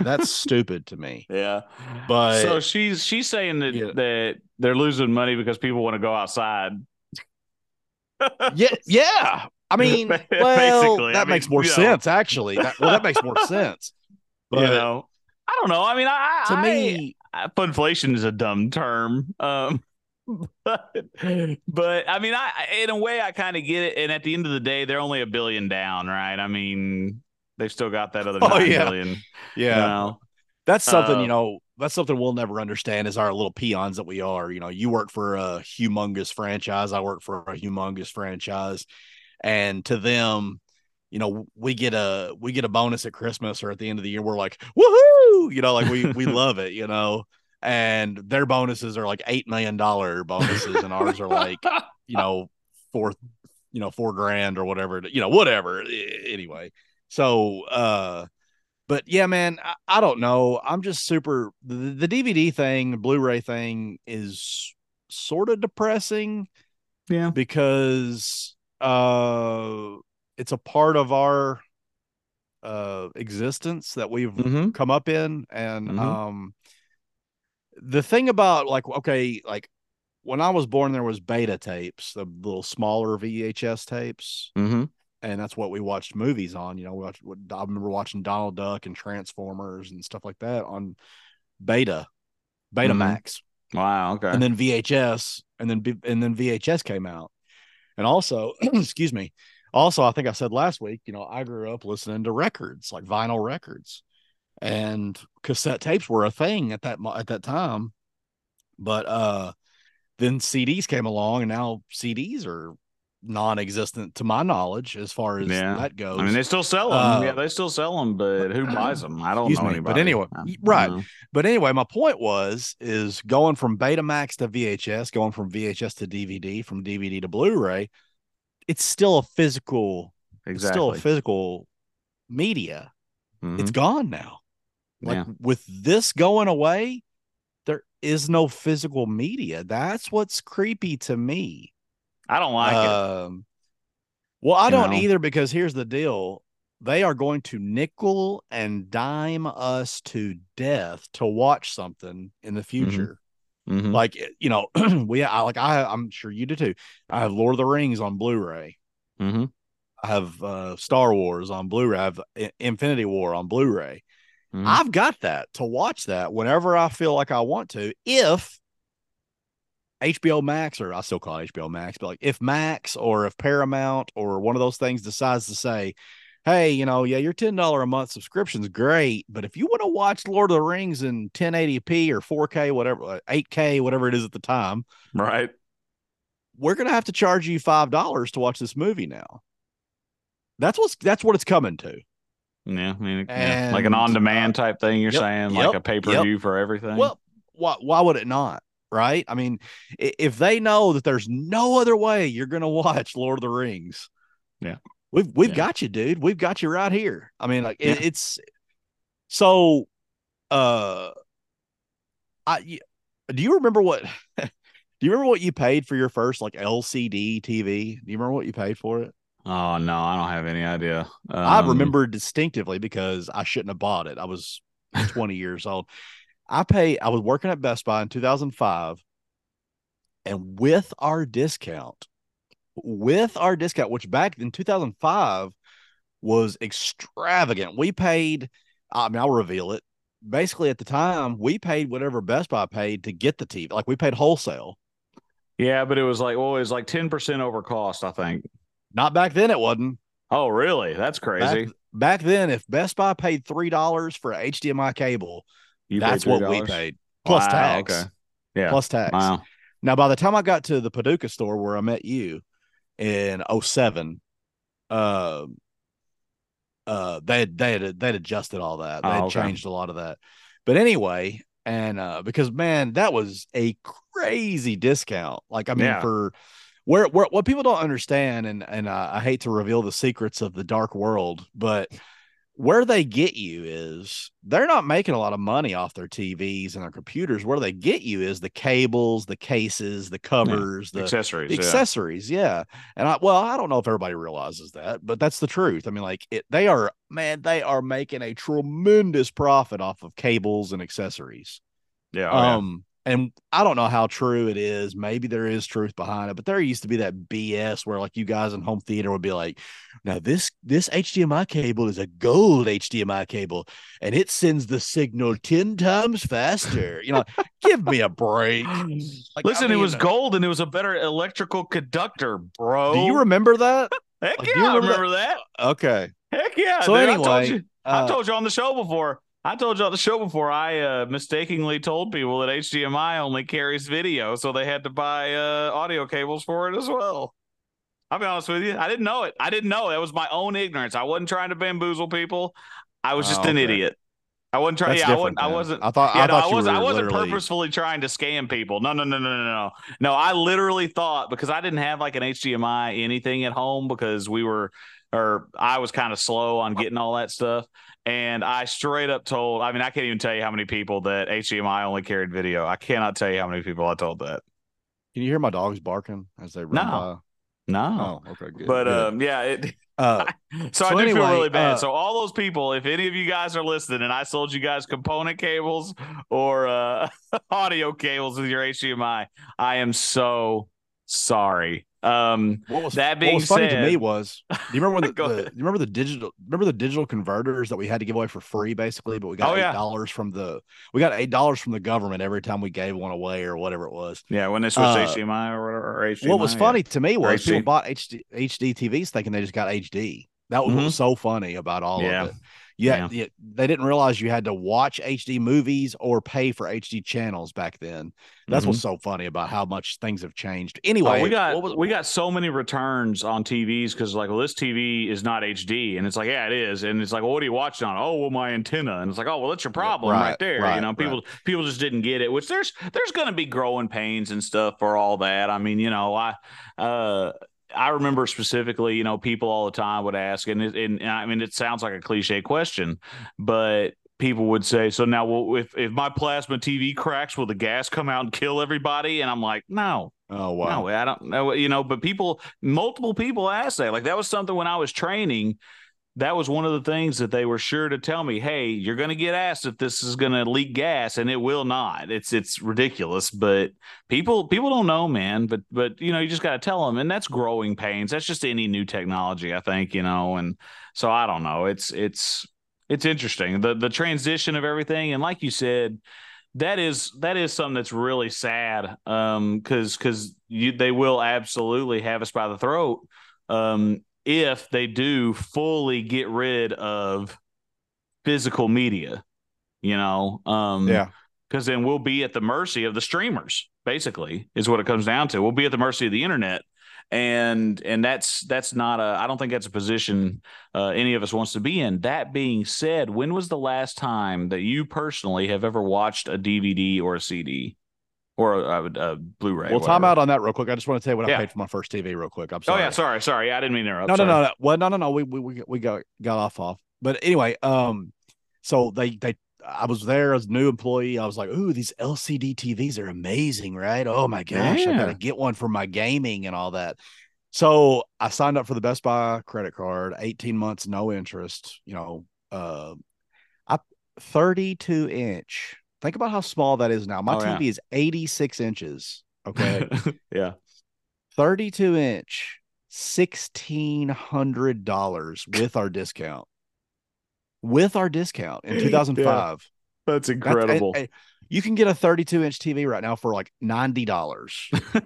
That's stupid to me. Yeah. But so she's she's saying that Yeah. that they're losing money because people want to go outside. yeah, yeah. I mean, well, Basically, that I makes mean, more you know. sense. Actually, that, well, that makes more sense. But you know, I don't know. I mean, I to I- me, I, funflation is a dumb term. Um, but, but I mean, I in a way I kind of get it. And at the end of the day, they're only a billion down, right? I mean, they've still got that other Oh, yeah. billion, yeah, You know? that's something Uh, you know. That's something we'll never understand as our little peons that we are. You know, you work for a humongous franchise. I work for a humongous franchise, and to them, you know, we get a we get a bonus at Christmas or at the end of the year. We're like, woohoo! You know, like we we love it. You know, and their bonuses are like eight million dollar bonuses, and ours are like you know four you know four grand or whatever you know whatever anyway so uh but yeah man I, I don't know i'm just super the, the dvd thing blu-ray thing is sort of depressing yeah. because uh it's a part of our uh existence that we've Mm-hmm. come up in and Mhm. um the thing about like okay like when i was born there was beta tapes the little smaller vhs tapes Mm-hmm. And that's what we watched movies on you know we watched, i remember watching donald duck and transformers and stuff like that on beta beta Mhm. max Wow. Okay. and then vhs and then and then vhs came out and also excuse me also i think i said last week you know i grew up listening to records like vinyl records and cassette tapes were a thing at that at that time but uh then cds came along and now cds are non-existent to my knowledge as far as Yeah. that goes I mean, they still sell them. Uh, yeah, they still sell them, but who buys them? I don't know me, anybody. but anyway, I- y- I right. know. But anyway, my point was is going from Betamax to VHS, going from VHS to DVD, from DVD to Blu-ray. It's still a physical. It's still a physical media. Mhm. It's gone now. Like Yeah. with this going away, there is no physical media. That's what's creepy to me. I don't like it. um, well, I You don't know? either because here's the deal. They are going to nickel and dime us to death to watch something in the future. Mhm. Like you know, we I like I I'm sure you do too. I have Lord of the Rings on Blu-ray. Mhm. I have uh, Star Wars on Blu-ray. I have I- Infinity War on Blu-ray. Mhm. I've got that to watch that whenever I feel like I want to. If HBO Max, or I still call it HBO Max, but like if Max or if Paramount or one of those things decides to say, hey, you know, yeah, your $10 a month subscription's great, but if you want to watch Lord of the Rings in 1080p or 4K, whatever, uh, 8K, whatever it is at the time, Right. we're going to have to charge you $5 to watch this movie now. That's what's that's what it's coming to. Yeah. I mean, yeah. like an uh, on-demand type thing. You're yep, saying yep, like a pay-per-view for everything. Well, why why would it not? Right? I mean, if they know that there's no other way you're going to watch Lord of the Rings, Yeah. we've we've Yeah. got you, dude. We've got you right here. I mean, like it, it's so. Uh, I do you remember what? do you remember what you paid for your first like LCD TV? Do you remember what you paid for it? oh no, I don't have any idea. I Um, remember distinctively because I shouldn't have bought it. I was 20 years old. I pay I was working at Best Buy in 2005 and with our discount with our discount which back in 2005 was extravagant. We paid I mean I'll reveal it. Basically at the time we paid whatever Best Buy paid to get the TV. Like we paid wholesale. Yeah, but it was like, well, it was like ten percent over cost. I think. Not back then it wasn't. Oh, really? That's crazy. Back, back then, if Best Buy paid three dollars for HDMI cable, You that's what we paid plus Wow, tax. Okay. Yeah. Plus tax. Wow. Now, by the time I got to the Paducah store where I met you in 07, uh, uh, they had, they had, they had adjusted all that. They Oh, had okay. changed a lot of that. But anyway, and uh, because man, that was a crazy discount. Like, I mean, Yeah. for where, where what people don't understand, and and uh, I hate to reveal the secrets of the dark world, but where they get you is they're not making a lot of money off their TVs and their computers. Where they get you is the cables, the cases, the covers, the Accessories. the yeah. accessories. Yeah. And I, well, I don't know if everybody realizes that, but that's the truth. I mean, like it, they are, man, they are making a tremendous profit off of cables and accessories. Yeah. oh, yeah. um, and I don't know how true it is. Maybe there is truth behind it, but there used to be that BS where like you guys in home theater would be like, now this this HDMI cable is a gold HDMI cable and it sends the signal 10 times faster. You know, give me a break. Like, I Listen, it was gold and it was a better electrical conductor, bro. Do you remember that? Heck like, yeah, do you I remember remember that. Okay. Heck yeah. So dude, I told anyway, you, uh, I told you on the show before. I told you on the show before. I uh, mistakenly told people that HDMI only carries video, so they had to buy uh, audio cables for it as well. I'll be honest with you. I didn't know it. I didn't know. That was my own ignorance. I wasn't trying to bamboozle people. I was just Oh, an okay. idiot. I wasn't trying. That's Yeah, I wasn't. I wasn't. I thought. Yeah, I no, thought I wasn't. I wasn't literally- purposefully trying to scam people. No, no, no, no, no, no. No, I literally thought because I didn't have like an HDMI anything at home because we were, or I was kind of slow on getting all that stuff, and I straight up told. I mean, I can't even tell you how many people that HDMI only carried video. I cannot tell you how many people I told that. Can you hear my dogs barking as they run No. No. Oh, okay, good. but good. um, yeah. It, uh, So, So I do feel really bad. uh, so all those people, if any of you guys are listening, and I sold you guys component cables or uh, audio cables with your HDMI, I am so sorry. Um, what was that what being was funny to me was do you remember when the, Go the you remember the digital remember the digital converters that we had to give away for free basically, but we got Oh, eight yeah. dollars from the we got eight dollars from the government every time we gave one away or whatever it was. yeah, when they switched Uh, HDMI or whatever, or HDMI. what was yeah. funny to me was people bought HD, HD TVs thinking they just got HD. That was what was so funny about all Mm-hmm. Yeah. of it. Yeah, yeah, they didn't realize you had to watch HD movies or pay for HD channels back then. That's Mhm. what's so funny about how much things have changed. Anyway, Oh, we got was- we got so many returns on TVs because like, well, this TV is not HD, and it's like, yeah, it is, and it's like, well, what are you watching on? Oh, well, my antenna, and it's like, oh, well, that's your problem right, right, there. you know, people people just didn't get it. Which there's there's going to be growing pains and stuff for all that. I mean, you know, I uh I remember specifically, you know, people all the time would ask, and it, and I mean, it sounds like a cliche question, but people would say, "So now, well, if if my plasma TV cracks, will the gas come out and kill everybody?" And I'm like, "No, oh wow. no, I don't know. You know, but people, multiple people asked that. Like that was something when I was training. That was one of the things that they were sure to tell me. Hey, you're going to get asked if this is going to leak gas, and it will not. It's it's ridiculous, but people people don't know, man. But but you know, you just got to tell them, and that's growing pains. That's just any new technology, I think. You know, and so I don't know. It's it's it's interesting the the transition of everything, and like you said, that is that is something that's really sad um because because you they will absolutely have us by the throat um if they do fully get rid of physical media you know um Yeah. because then we'll be at the mercy of the streamers basically is what it comes down to. We'll be at the mercy of the internet. And and that's that's not a i don't think that's a position uh, any of us wants to be in. That being said when was the last time that you personally have ever watched a dvd or a cd or a, a, a blu-ray Well, time out on that real quick. I just want to tell you what Yeah. I paid for my first TV real quick. I'm oh sorry. yeah sorry sorry i didn't mean to interrupt no, no, Sorry. no, no. Well, no, no, no. We we we, we got got off off. But anyway, um, so they they I was there as a new employee. I was like, ooh, these LCD TVs are amazing, right? Oh my gosh, I gotta get one for my gaming and all that. So I signed up for the Best Buy credit card, 18 months, no interest, you know, uh I 32 inch. Think about how small that is now. My Oh, yeah. TV is 86 inches. Okay. yeah 32 inch, $1,600 with our discount. With our discount in 2005. that's That's- incredible and- and you can get a 32 inch TV right now for like $90.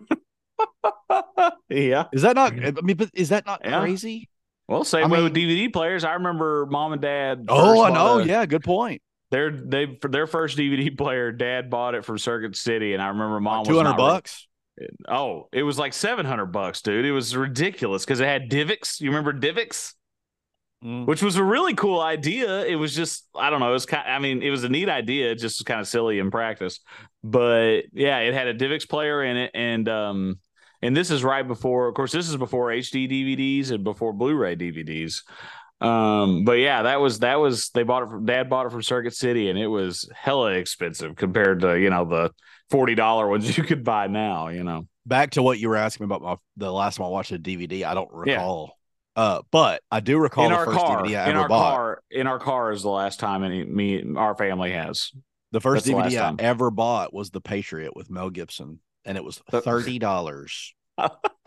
yeah Is that not, I mean, but is that not Yeah. crazy? Well, same I way mean- with DVD players. I remember mom and dad. Oh, I know. bought Yeah, good point. Their they for their first DVD player, dad bought it from Circuit City, and I remember mom was Two hundred not- bucks. Oh, it was like seven hundred bucks, dude. It was ridiculous because it had Divx. You remember Divx? Mm. which was a really cool idea. It was just, I don't know, it was kind. I mean, it was a neat idea, it just was kind of silly in practice. But yeah, it had a DivX player in it, and um, and this is right before, of course, this is before HD DVDs and before Blu-ray DVDs. Um, but yeah, that was that was they bought it from Dad bought it from Circuit City, and it was hella expensive compared to you know the forty dollar ones you could buy now. You know, Back to what you were asking me about my the last time I watched a DVD. I don't Yeah. recall. Uh, but I do recall in the our first car, DVD I in ever our bought. car, in our car is the last time any me our family has. The first That's the DVD I time. ever bought was The Patriot with Mel Gibson, and it was thirty dollars.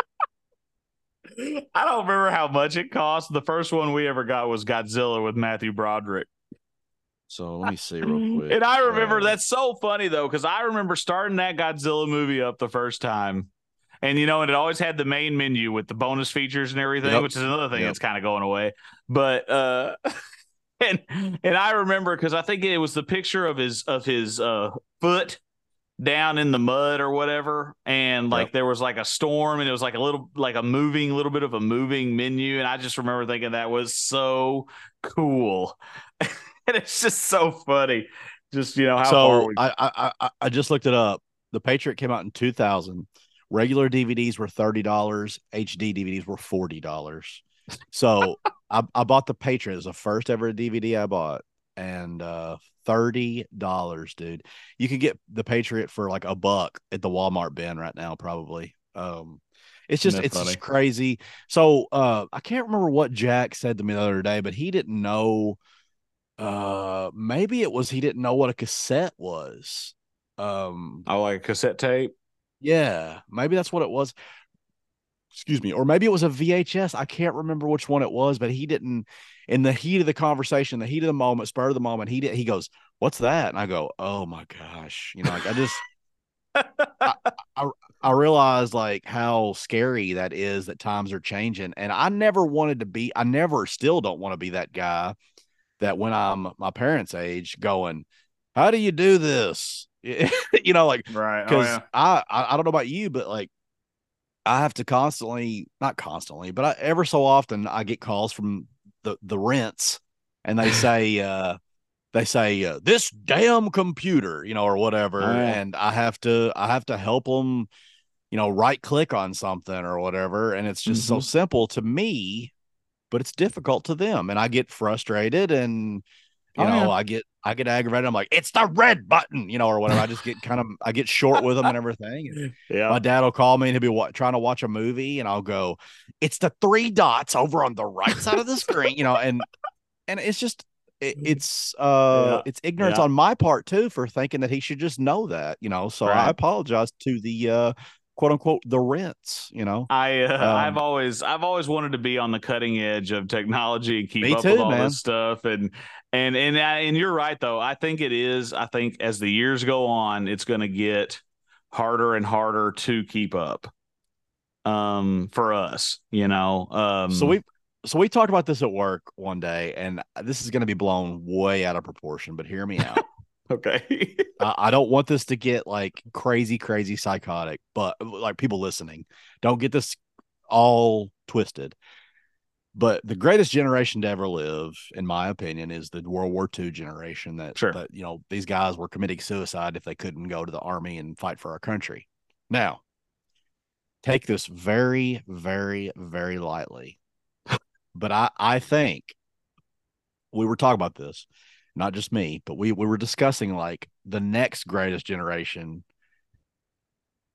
I don't remember how much it cost. The first one we ever got was Godzilla with Matthew Broderick. So let me see real quick. And I remember Uh, that's so funny though, because I remember starting that Godzilla movie up the first time. And you know, and it always had the main menu with the bonus features and everything, Yep. which is another thing Yep. that's kind of going away. But uh and and I remember because I think it was the picture of his of his uh foot down in the mud or whatever and like Yep. there was like a storm and it was like a little like a moving little bit of a moving menu and i just remember thinking that was so cool and it's just so funny just you know how so we I, I I I just looked it up. The Patriot came out in two thousand. Regular DVDs were thirty dollars. HD DVDs were forty dollars. So I, I bought the Patriot as the first ever DVD I bought, and uh thirty dollars, dude. You could get the Patriot for like a buck at the Walmart bin right now, probably. Um, it's just it's funny? just crazy. So uh, I can't remember what Jack said to me the other day, but he didn't know. Uh, maybe it was he didn't know what a cassette was. Um, i like cassette tape yeah, maybe that's what it was. Excuse me, or maybe it was a VHS. I can't remember which one it was, but he didn't. In the heat of the conversation, the heat of the moment, spur of the moment, he did. He goes, "What's that?" And I go, "Oh my gosh!" You know, like I just, I, I, I realized like how scary that is. That times are changing, and I never wanted to be. I never, still don't want to be that guy that when I'm my parents' age, going, "How do you do this?" you know, like right oh, because I, I I don't know about you, but like I have to constantly, not constantly, but I, ever so often I get calls from the the rents, and they say uh they say uh, this damn computer, you know, or whatever, Oh, yeah. and I have to I have to help them, you know, right click on something or whatever, and it's just so Mhm. simple to me, but it's difficult to them, and I get frustrated and. You Oh, know, yeah. I get I get aggravated. I'm like, it's the red button, you know, or whatever. I just get kind of I get short with them and everything. And yeah my dad will call me and he'll be wa- trying to watch a movie, and I'll go, "It's the three dots over on the right side of the screen," you know, and and it's just it, it's uh Yeah. it's ignorance Yeah. on my part too for thinking that he should just know that, you know. So I apologize to the uh quote unquote the rents, you know. I uh, Um, I've always I've always wanted to be on the cutting edge of technology and keep up too, with all man. this stuff and and and and you're right though. I think it is. I think as the years go on, it's going to get harder and harder to keep up. Um, for us, you know. Um, so we so we talked about this at work one day, and this is going to be blown way out of proportion, but hear me out. okay. I, I don't want this to get like crazy, crazy psychotic, but like people listening, don't get this all twisted. But the greatest generation to ever live, in my opinion, is the World War II generation that, Sure. that you know, these guys were committing suicide if they couldn't go to the army and fight for our country. Now, take this very, very, very lightly. but I, I think we were talking about this, not just me, but we, we were discussing like the next greatest generation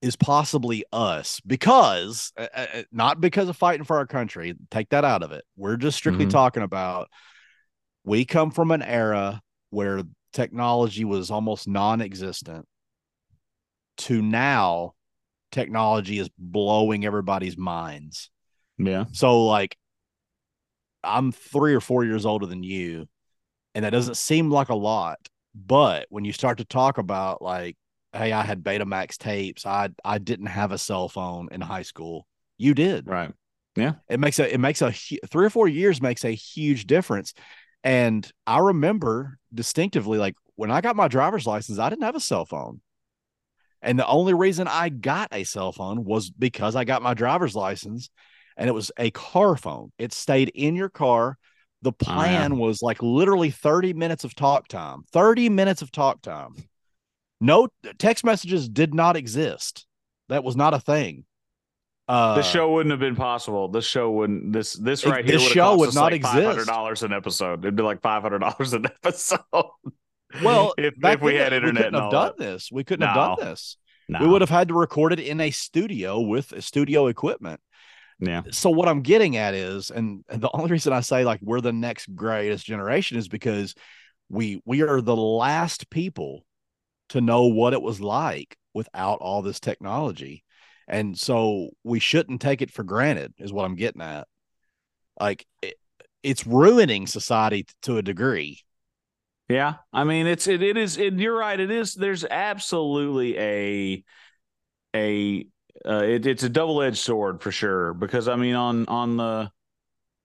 is possibly us because uh, uh, not because of fighting for our country. Take that out of it. We're just strictly Mhm. talking about we come from an era where technology was almost non-existent to now technology is blowing everybody's minds. Yeah. So like I'm 3 or 4 years older than you and that doesn't seem like a lot, but when you start to talk about like hey, I had Betamax tapes, I I didn't have a cell phone in high school. You did. Right. Yeah. It makes a it makes a three or four years makes a huge difference. And I remember distinctively, like when I got my driver's license, I didn't have a cell phone. And the only reason I got a cell phone was because I got my driver's license and it was a car phone. It stayed in your car. The plan was like literally 30 minutes of talk time, 30 minutes of talk time. No text messages did not exist. That was not a thing. Uh, this show wouldn't have been possible. This show wouldn't. This this right here. This show would not like exist. Five hundred dollars an episode. It'd be like five hundred dollars an episode. Well, if, if we had internet, we couldn't have done that. this. We couldn't no. have done this. No. We would have had to record it in a studio with studio equipment. Yeah. So what I'm getting at is, and the only reason I say like we're the next greatest generation is because we we are the last people to know what it was like without all this technology. And so we shouldn't take it for granted, is what I'm getting at. Like it, it's ruining society to a degree. Yeah, I mean it's it, it is it, you're right. It is. There's absolutely a a uh, it, it's a double edged sword for sure because I mean on on the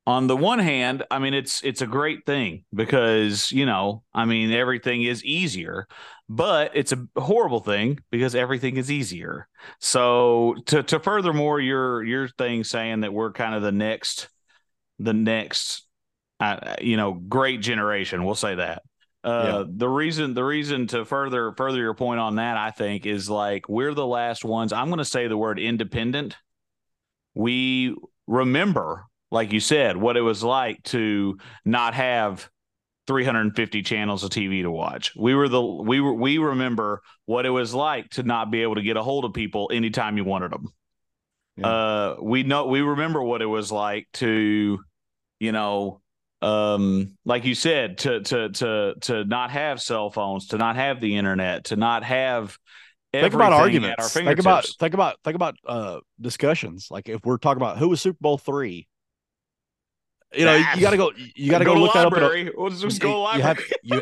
on the one hand, I mean it's it's a great thing because you know I mean everything is easier, but it's a horrible thing because everything is easier. So to to furthermore your your thing saying that we're kind of the next the next uh, you know great generation, we'll say that. Uh, yeah. the reason the reason to further further your point on that i think is like we're the last ones i'm going to say the word independent we remember like you said what it was like to not have 350 channels of tv to watch. We were the we were we remember what it was like to not be able to get a hold of people anytime you wanted them yeah. uh we know we remember what it was like to you know um like you said to to to to not have cell phones to not have the internet to not have think about arguments. Think about think about think about uh discussions. Like if we're talking about who was super bowl three you know you gotta go you gotta go, go look that up a, we'll just go library. You have, you,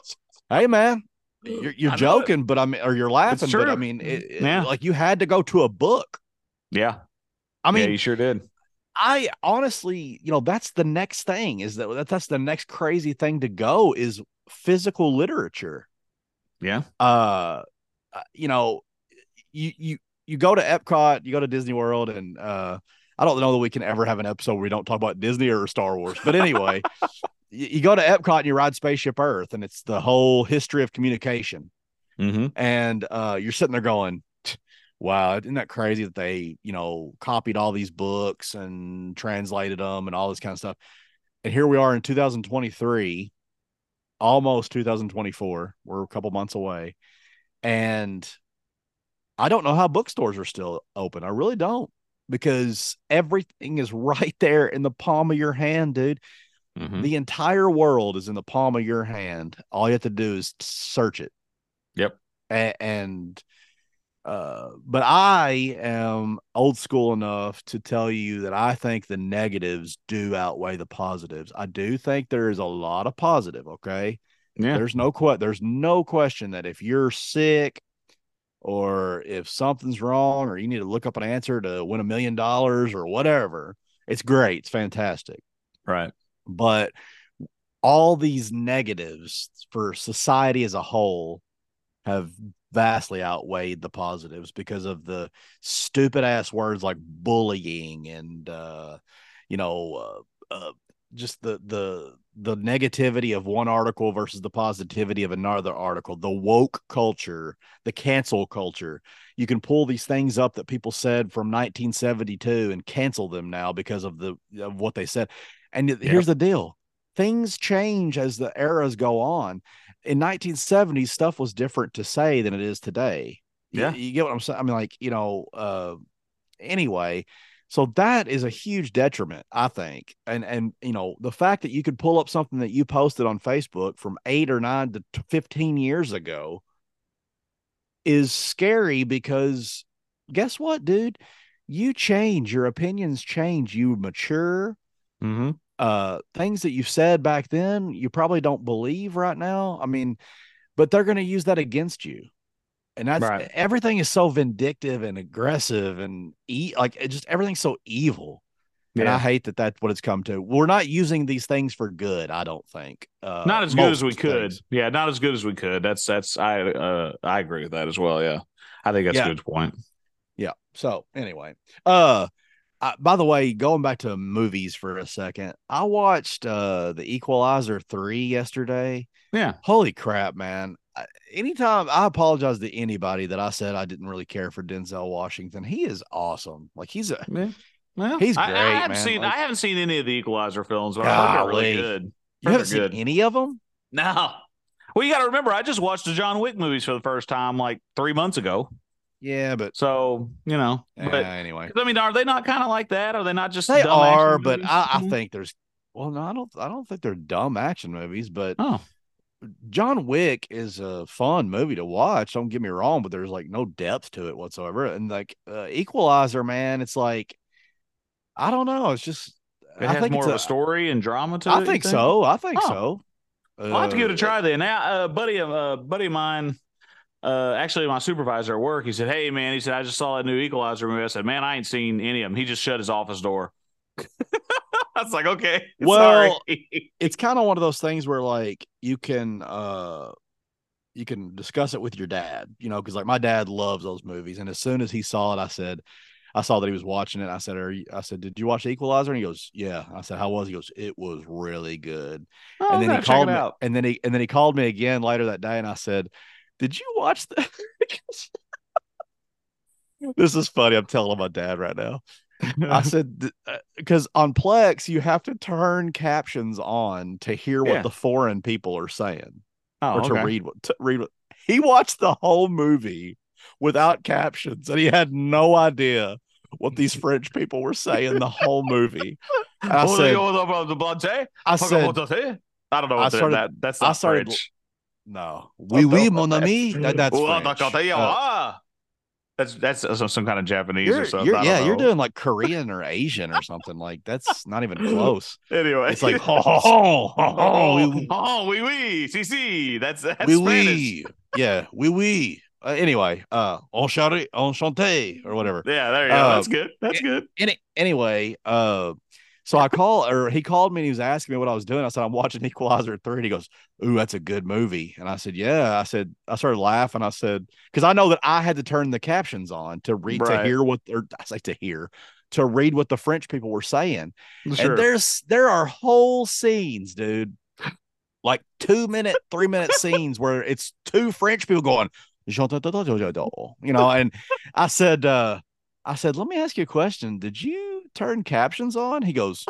hey man you're, you're joking but i mean or you're laughing but i mean it, yeah. like you had to go to a book yeah i mean yeah, you sure did I honestly, you know, that's the next thing is that that's the next crazy thing to go is physical literature. Yeah. Uh, uh, you know, you you you go to Epcot, you go to Disney World, and uh, I don't know that we can ever have an episode where we don't talk about Disney or Star Wars. But anyway, you, you, go to Epcot and you ride Spaceship Earth, and it's the whole history of communication. Mm-hmm. And uh, you're sitting there going, wow, isn't that crazy that they, you know, copied all these books and translated them and all this kind of stuff. And here we are in 2023, almost 2024. We're a couple months away. And I don't know how bookstores are still open. I really don't because everything is right there in the palm of your hand, dude. Mm-hmm. The entire world is in the palm of your hand. All you have to do is search it. Yep. A- and uh, but I am old school enough to tell you that I think the negatives do outweigh the positives. I do think there is a lot of positive. Okay. Yeah. There's no que- there's no question that if you're sick or if something's wrong or you need to look up an answer to win a million dollars or whatever, it's great. It's fantastic. Right. But all these negatives for society as a whole have vastly outweighed the positives because of the stupid ass words like bullying and uh, you know uh, uh, just the the the negativity of one article versus the positivity of another article the woke culture the cancel culture you can pull these things up that people said from 1972 and cancel them now because of the of what they said and yep. here's the deal things change as the eras go on in 1970 stuff was different to say than it is today. Yeah. You, you get what I'm saying? I mean, like, you know, uh, anyway, so that is a huge detriment, I think. And, and, you know, the fact that you could pull up something that you posted on Facebook from eight or nine to 15 years ago is scary because guess what, dude? You change, your opinions change, you mature. Mm-hmm uh things that you've said back then you probably don't believe right now i mean but they're going to use that against you and that's right. everything is so vindictive and aggressive and e- like just everything's so evil And I hate that that's what it's come to. We're not using these things for good, I don't think. Uh, not as good as we could. things. Yeah, not as good as we could. That's that's I uh I agree with that as well. Yeah, I think that's Yeah. a good point. Yeah. So anyway, uh, I, by the way, going back to movies for a second, I watched uh the Equalizer three yesterday. Yeah, Holy crap, man! I- Anytime I apologize to anybody that I said I didn't really care for Denzel Washington, he is awesome. Like he's a man. Well, He's I- I, great, haven't man. seen Like- I haven't seen any of the Equalizer films, but I heard they're really good. you Heard haven't they're seen good. any of them. No. Well, you got to remember, I just watched the John Wick movies for the first time like three months ago. Yeah, but So you know, uh, but anyway, I mean, are they not kind of like that? Are they not just they dumb are. But? I, I think there's well, no, I don't. I don't think they're dumb action movies, but Oh, John Wick is a fun movie to watch. Don't get me wrong, but there's like no depth to it whatsoever. And like uh, Equalizer, man, it's like I don't know. It's just it I has think more it's of a story and drama to it. I you think so. I think Oh. so. I'll have to give it a Uh, try then. Now, uh, buddy, of uh, buddy of mine, uh, actually my supervisor at work, he said, "Hey, man," he said, "I just saw that new Equalizer movie." I said, "Man, I ain't seen any of them." He just shut his office door. I was like, "Okay, Well, sorry." It's kind of one of those things where like you can uh you can discuss it with your dad, you know, because like my dad loves those movies. And as soon as he saw it, I said, I saw that he was watching it. I said, Are you, I said, Did you watch Equalizer? And he goes, Yeah. I said, How was it? He goes, It was really good. Oh, and then he called me out. and then he and then he called me again later that day and I said, Did you watch the This is funny. I'm telling my dad right now. I said because on Plex you have to turn captions on to hear what Yeah. the foreign people are saying oh, or to read what to read what he watched the whole movie without captions and he had no idea what these French people were saying the whole movie. And I said? I said, up what they say. I don't know I what the- started- that. That's I not started- French. no, oui, oui, mon ami. That, that's French. Uh. That's that's some, some kind of Japanese you're, or something. you're- I don't yeah, you're doing like Korean or Asian or something like that's not even close. Anyway, It's like ho ho ho ho ho oui, oui. oh, oui, oui, si, si. That's that's Spanish. oui. Yeah, oui, oui. Uh, anyway, uh, enchanté, enchanté, or whatever. Yeah, there you go. Uh, that's good. That's good. Any, anyway, uh, so I call or he called me and he was asking me what I was doing. I said I'm watching Equalizer three, and he goes, "Ooh, that's a good movie." And I said, "Yeah." I said I started laughing. I said because I know that I had to turn the captions on to read to hear what or I say to hear to read what the French people were saying. Sure. And there's there are whole scenes, dude, like two minute, three minute scenes where it's two French people going, you know. And I said, uh, I said, let me ask you a question. Did you turn captions on? He goes,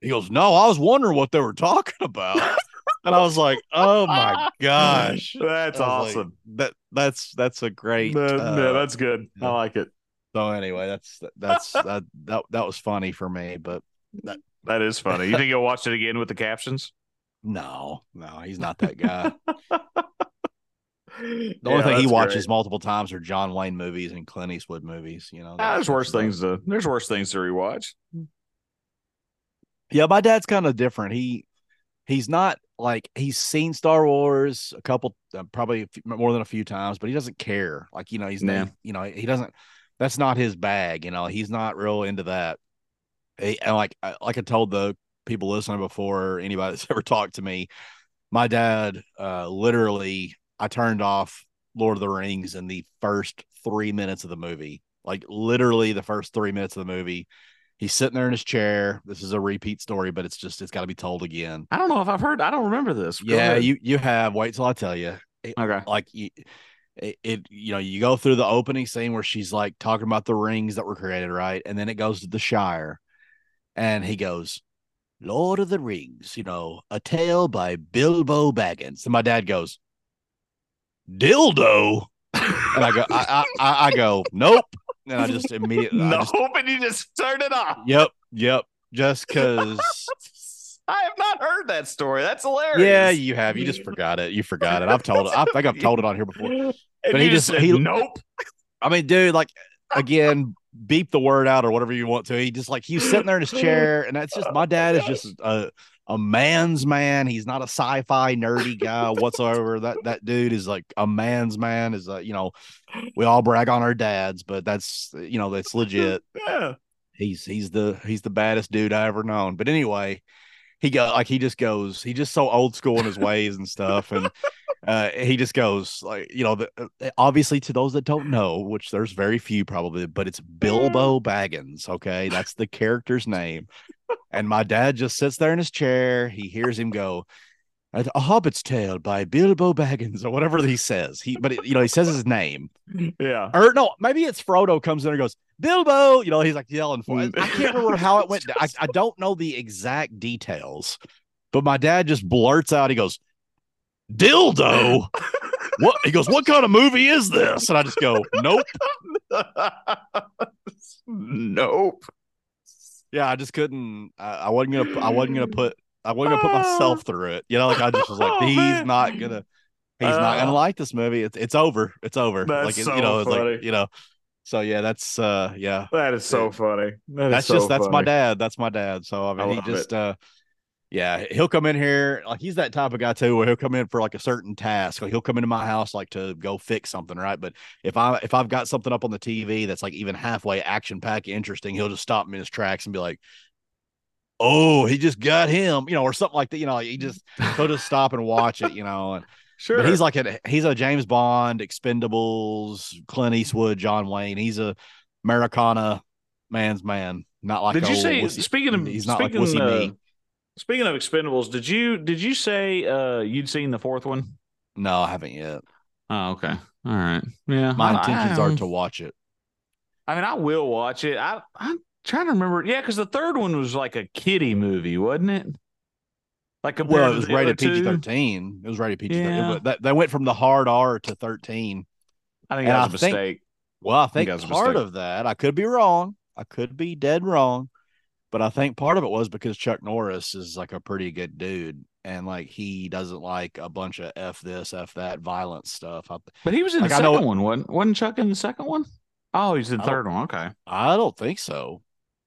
he goes, no, I was wondering what they were talking about. And I was like, oh my gosh. That's I was like, awesome. that that's that's a great That- uh, yeah, that's good. I like it. so anyway, that's that's that that that was funny for me, but that, That is funny. You think you'll watch it again with the captions? no, no, he's not that guy. The only thing he watches multiple times are John Wayne movies and Clint Eastwood movies. You know, Ah, there's worse things to there's worse things to rewatch. Yeah, my dad's kind of different. He he's not like he's seen Star Wars a couple, uh, probably a few- more than a few times, but he doesn't care. Like you know, he's Yeah. not, you know, he doesn't. That's not his bag. You know, he's not real into that. He, and like I- like I told the people listening before, anybody that's ever talked to me, my dad, uh, literally, I turned off Lord of the Rings in the first three minutes of the movie. Like literally the first three minutes of the movie. He's sitting there in his chair. This is a repeat story, but it's just it's got to be told again. I don't know if I've heard. I don't remember this. Go yeah, ahead. you you have. Wait till I tell you. okay. Like you, it, it you know you go through the opening scene where she's like talking about the rings that were created, right? And then it goes to the Shire, and he goes, "Lord of the Rings," you know, a tale by Bilbo Baggins. And my dad goes, "Dildo," and I go, I I, I, go, "Nope," and I just immediately, nope. Just, and you just turned it off. yep, yep, just because. I have not heard that story. That's hilarious. Yeah, you have. You just forgot it. You forgot it. I've told it. I think I've told it on here before. And but he just just- said, he- nope. I mean, dude, like again, beep the word out or whatever you want to. He just like he's sitting there in his chair, and that's just my dad is just a a man's man. He's not a sci-fi nerdy guy whatsoever. That that dude is like a man's man. Is uh, you know, we all brag on our dads, but that's you know that's legit. Yeah. he's he's the he's the baddest dude I ever known. But anyway, he got like he just goes, he just so old school in his ways and stuff, and uh, he just goes like you know, the, uh, obviously to those that don't know, which there's very few probably, but it's Bilbo Baggins. Okay, that's the character's name, and my dad just sits there in his chair. He hears him go. A Hobbit's Tale by Bilbo Baggins, or whatever he says. He, but it, you know, he says his name. Yeah. Or no, maybe it's Frodo comes in and goes, Bilbo. You know, he's like yelling for it. I can't remember how it went. I, I don't know the exact details, but my dad just blurts out, he goes, Dildo. what? He goes, What kind of movie is this? And I just go, Nope. nope. Yeah, I just couldn't. I, I wasn't gonna. I wasn't gonna put. I wasn't gonna put myself through it. You know, like I just was like, Oh, he's man. not gonna. He's not gonna Uh, like this movie. It's it's over. It's over. That's like it- so you know, it's funny. like you know. So yeah, that's uh yeah. That is so funny. That is that's so just that's my dad. That's my dad. So I I mean, he just it. uh, yeah, he'll come in here like he's that type of guy too, where he'll come in for like a certain task. Like he'll come into my house like to go fix something, right? But if I if I've got something up on the TV that's like even halfway action packed interesting, he'll just stop me in his tracks and be like. Oh, he just got him, you know, or something like that. You know, he just he'll just stop and watch it, you know. And Sure. but he's like a he's a James Bond, Expendables, Clint Eastwood, John Wayne. He's a Americana man's man. Not like did you say speaking of he's not like speaking, wussy uh, me. Speaking of Expendables, did you did you say uh you'd seen the fourth one? No, I haven't yet. Oh, okay. All right. Yeah. My I- intentions I, are to watch it. I mean, I will watch it. I I'm trying to remember. Yeah, because the third one was like a kiddie movie, wasn't it? Like compared Well, it was rated? PG thirteen. It was rated PG thirteen. Yeah. They went from the hard R to thirteen. I think and that was a I think- mistake. Well, I think think that's part of that, I could be wrong. I could be dead wrong. But I think part of it was because Chuck Norris is like a pretty good dude. And like he doesn't like a bunch of F this, F that violence stuff. I, But he was in Like, the I know- second one, wasn't wasn't Chuck in the second one? Oh, he's in the third one. Okay. I don't think so.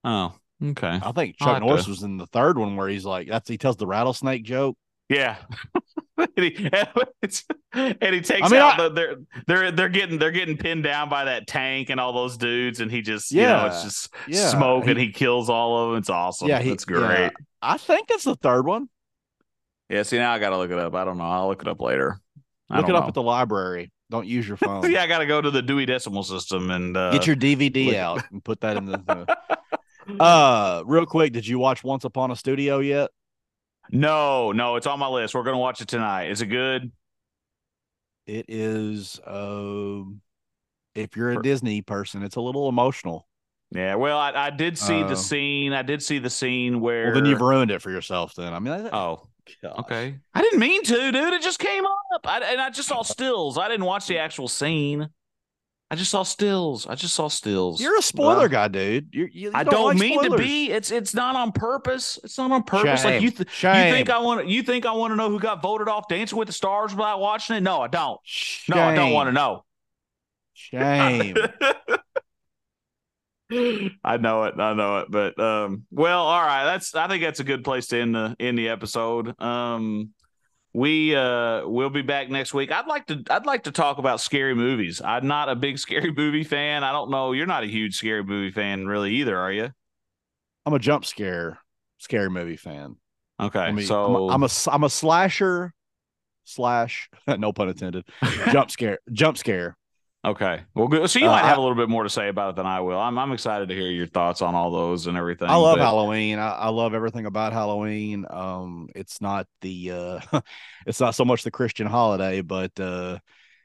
Oh, okay. I think Chuck Norris to- was in the third one where he's like, that's he tells the rattlesnake joke. Yeah. and, he, and he takes I mean, out I- the they're they're they're getting they're getting pinned down by that tank and all those dudes, and he just you know it's just Yeah, smoke and he- he kills all of them. It's awesome. Yeah, he- it's great. yeah. I think it's the third one. Yeah. see now I gotta look it up. I don't know. I'll look it up later. I Look it don't up know. at the library. Don't use your phone. yeah, I gotta go to the Dewey Decimal System and uh, Get your DVD look- out and put that in the. uh, real quick, did you watch Once Upon a Studio yet? No, no, it's on my list. We're gonna watch it tonight. Is it good? It is. Um, if you're a Disney person, it's a little emotional. Yeah. Well, I, I did see Uh, the scene. I did see the scene where. Well, then you've ruined it for yourself. Then I mean, that, Oh, gosh. okay. I didn't mean to, dude. It just came up, I, and I just saw stills. I didn't watch the actual scene. I just saw stills. I just saw stills. You're a spoiler Uh, guy, dude. You're, you, you I don't, like mean to be. It's it's not on purpose. It's not on purpose. Shame. Like you, th- you think I want. You think I want to know who got voted off Dancing with the Stars without watching it? No, I don't. No, I don't want to know. Shame. I know it. I know it. But um, well, all right. That's I think that's a good place to end the end the episode. Um, we uh we'll be back next week. I'd like to I'd like to talk about scary movies. I'm not a big scary movie fan. I don't know. You're not a huge scary movie fan, really, either, are you? I'm a jump scare scary movie fan. Okay, I mean, so I'm a, I'm a I'm a slasher slash no pun intended jump scare jump scare. Okay. Well, good. So you Uh, might have a little bit more to say about it than I will. I'm I'm excited to hear your thoughts on all those and everything. I love but- Halloween. I, I love everything about Halloween. Um, it's not the uh, it's not so much the Christian holiday, but uh,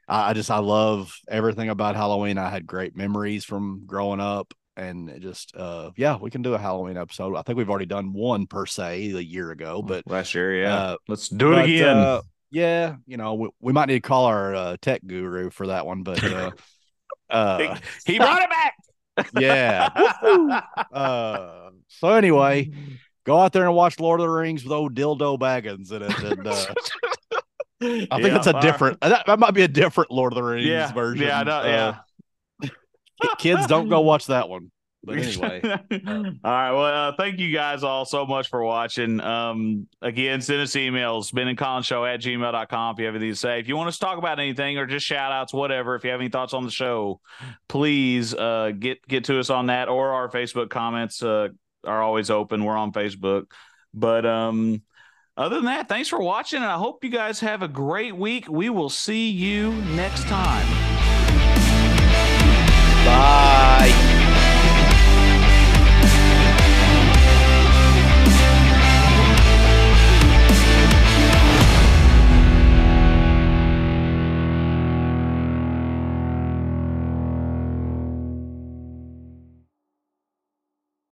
I, I just I love everything about Halloween. I had great memories from growing up, and just uh, yeah, we can do a Halloween episode. I think we've already done one per se a year ago, but last year. Yeah, uh, let's do it but, again. uh, yeah, you know, we, we might need to call our uh, tech guru for that one, but uh, uh, he brought it back. yeah. uh, so anyway, go out there and watch Lord of the Rings with old Dildo Baggins in it. And uh, I think it's a different. That, that might be a different Lord of the Rings yeah, version. Yeah, I know, Uh, yeah. kids, don't go watch that one. But anyway, all right. Well, uh, thank you guys all so much for watching. Um, again, send us emails, Ben and Collin's Show at gmail.com if you have anything to say. If you want us to talk about anything or just shout outs, whatever, if you have any thoughts on the show, please uh, get get to us on that or our Facebook comments uh, are always open. We're on Facebook. But um, other than that, thanks for watching, and I hope you guys have a great week. We will see you next time. bye.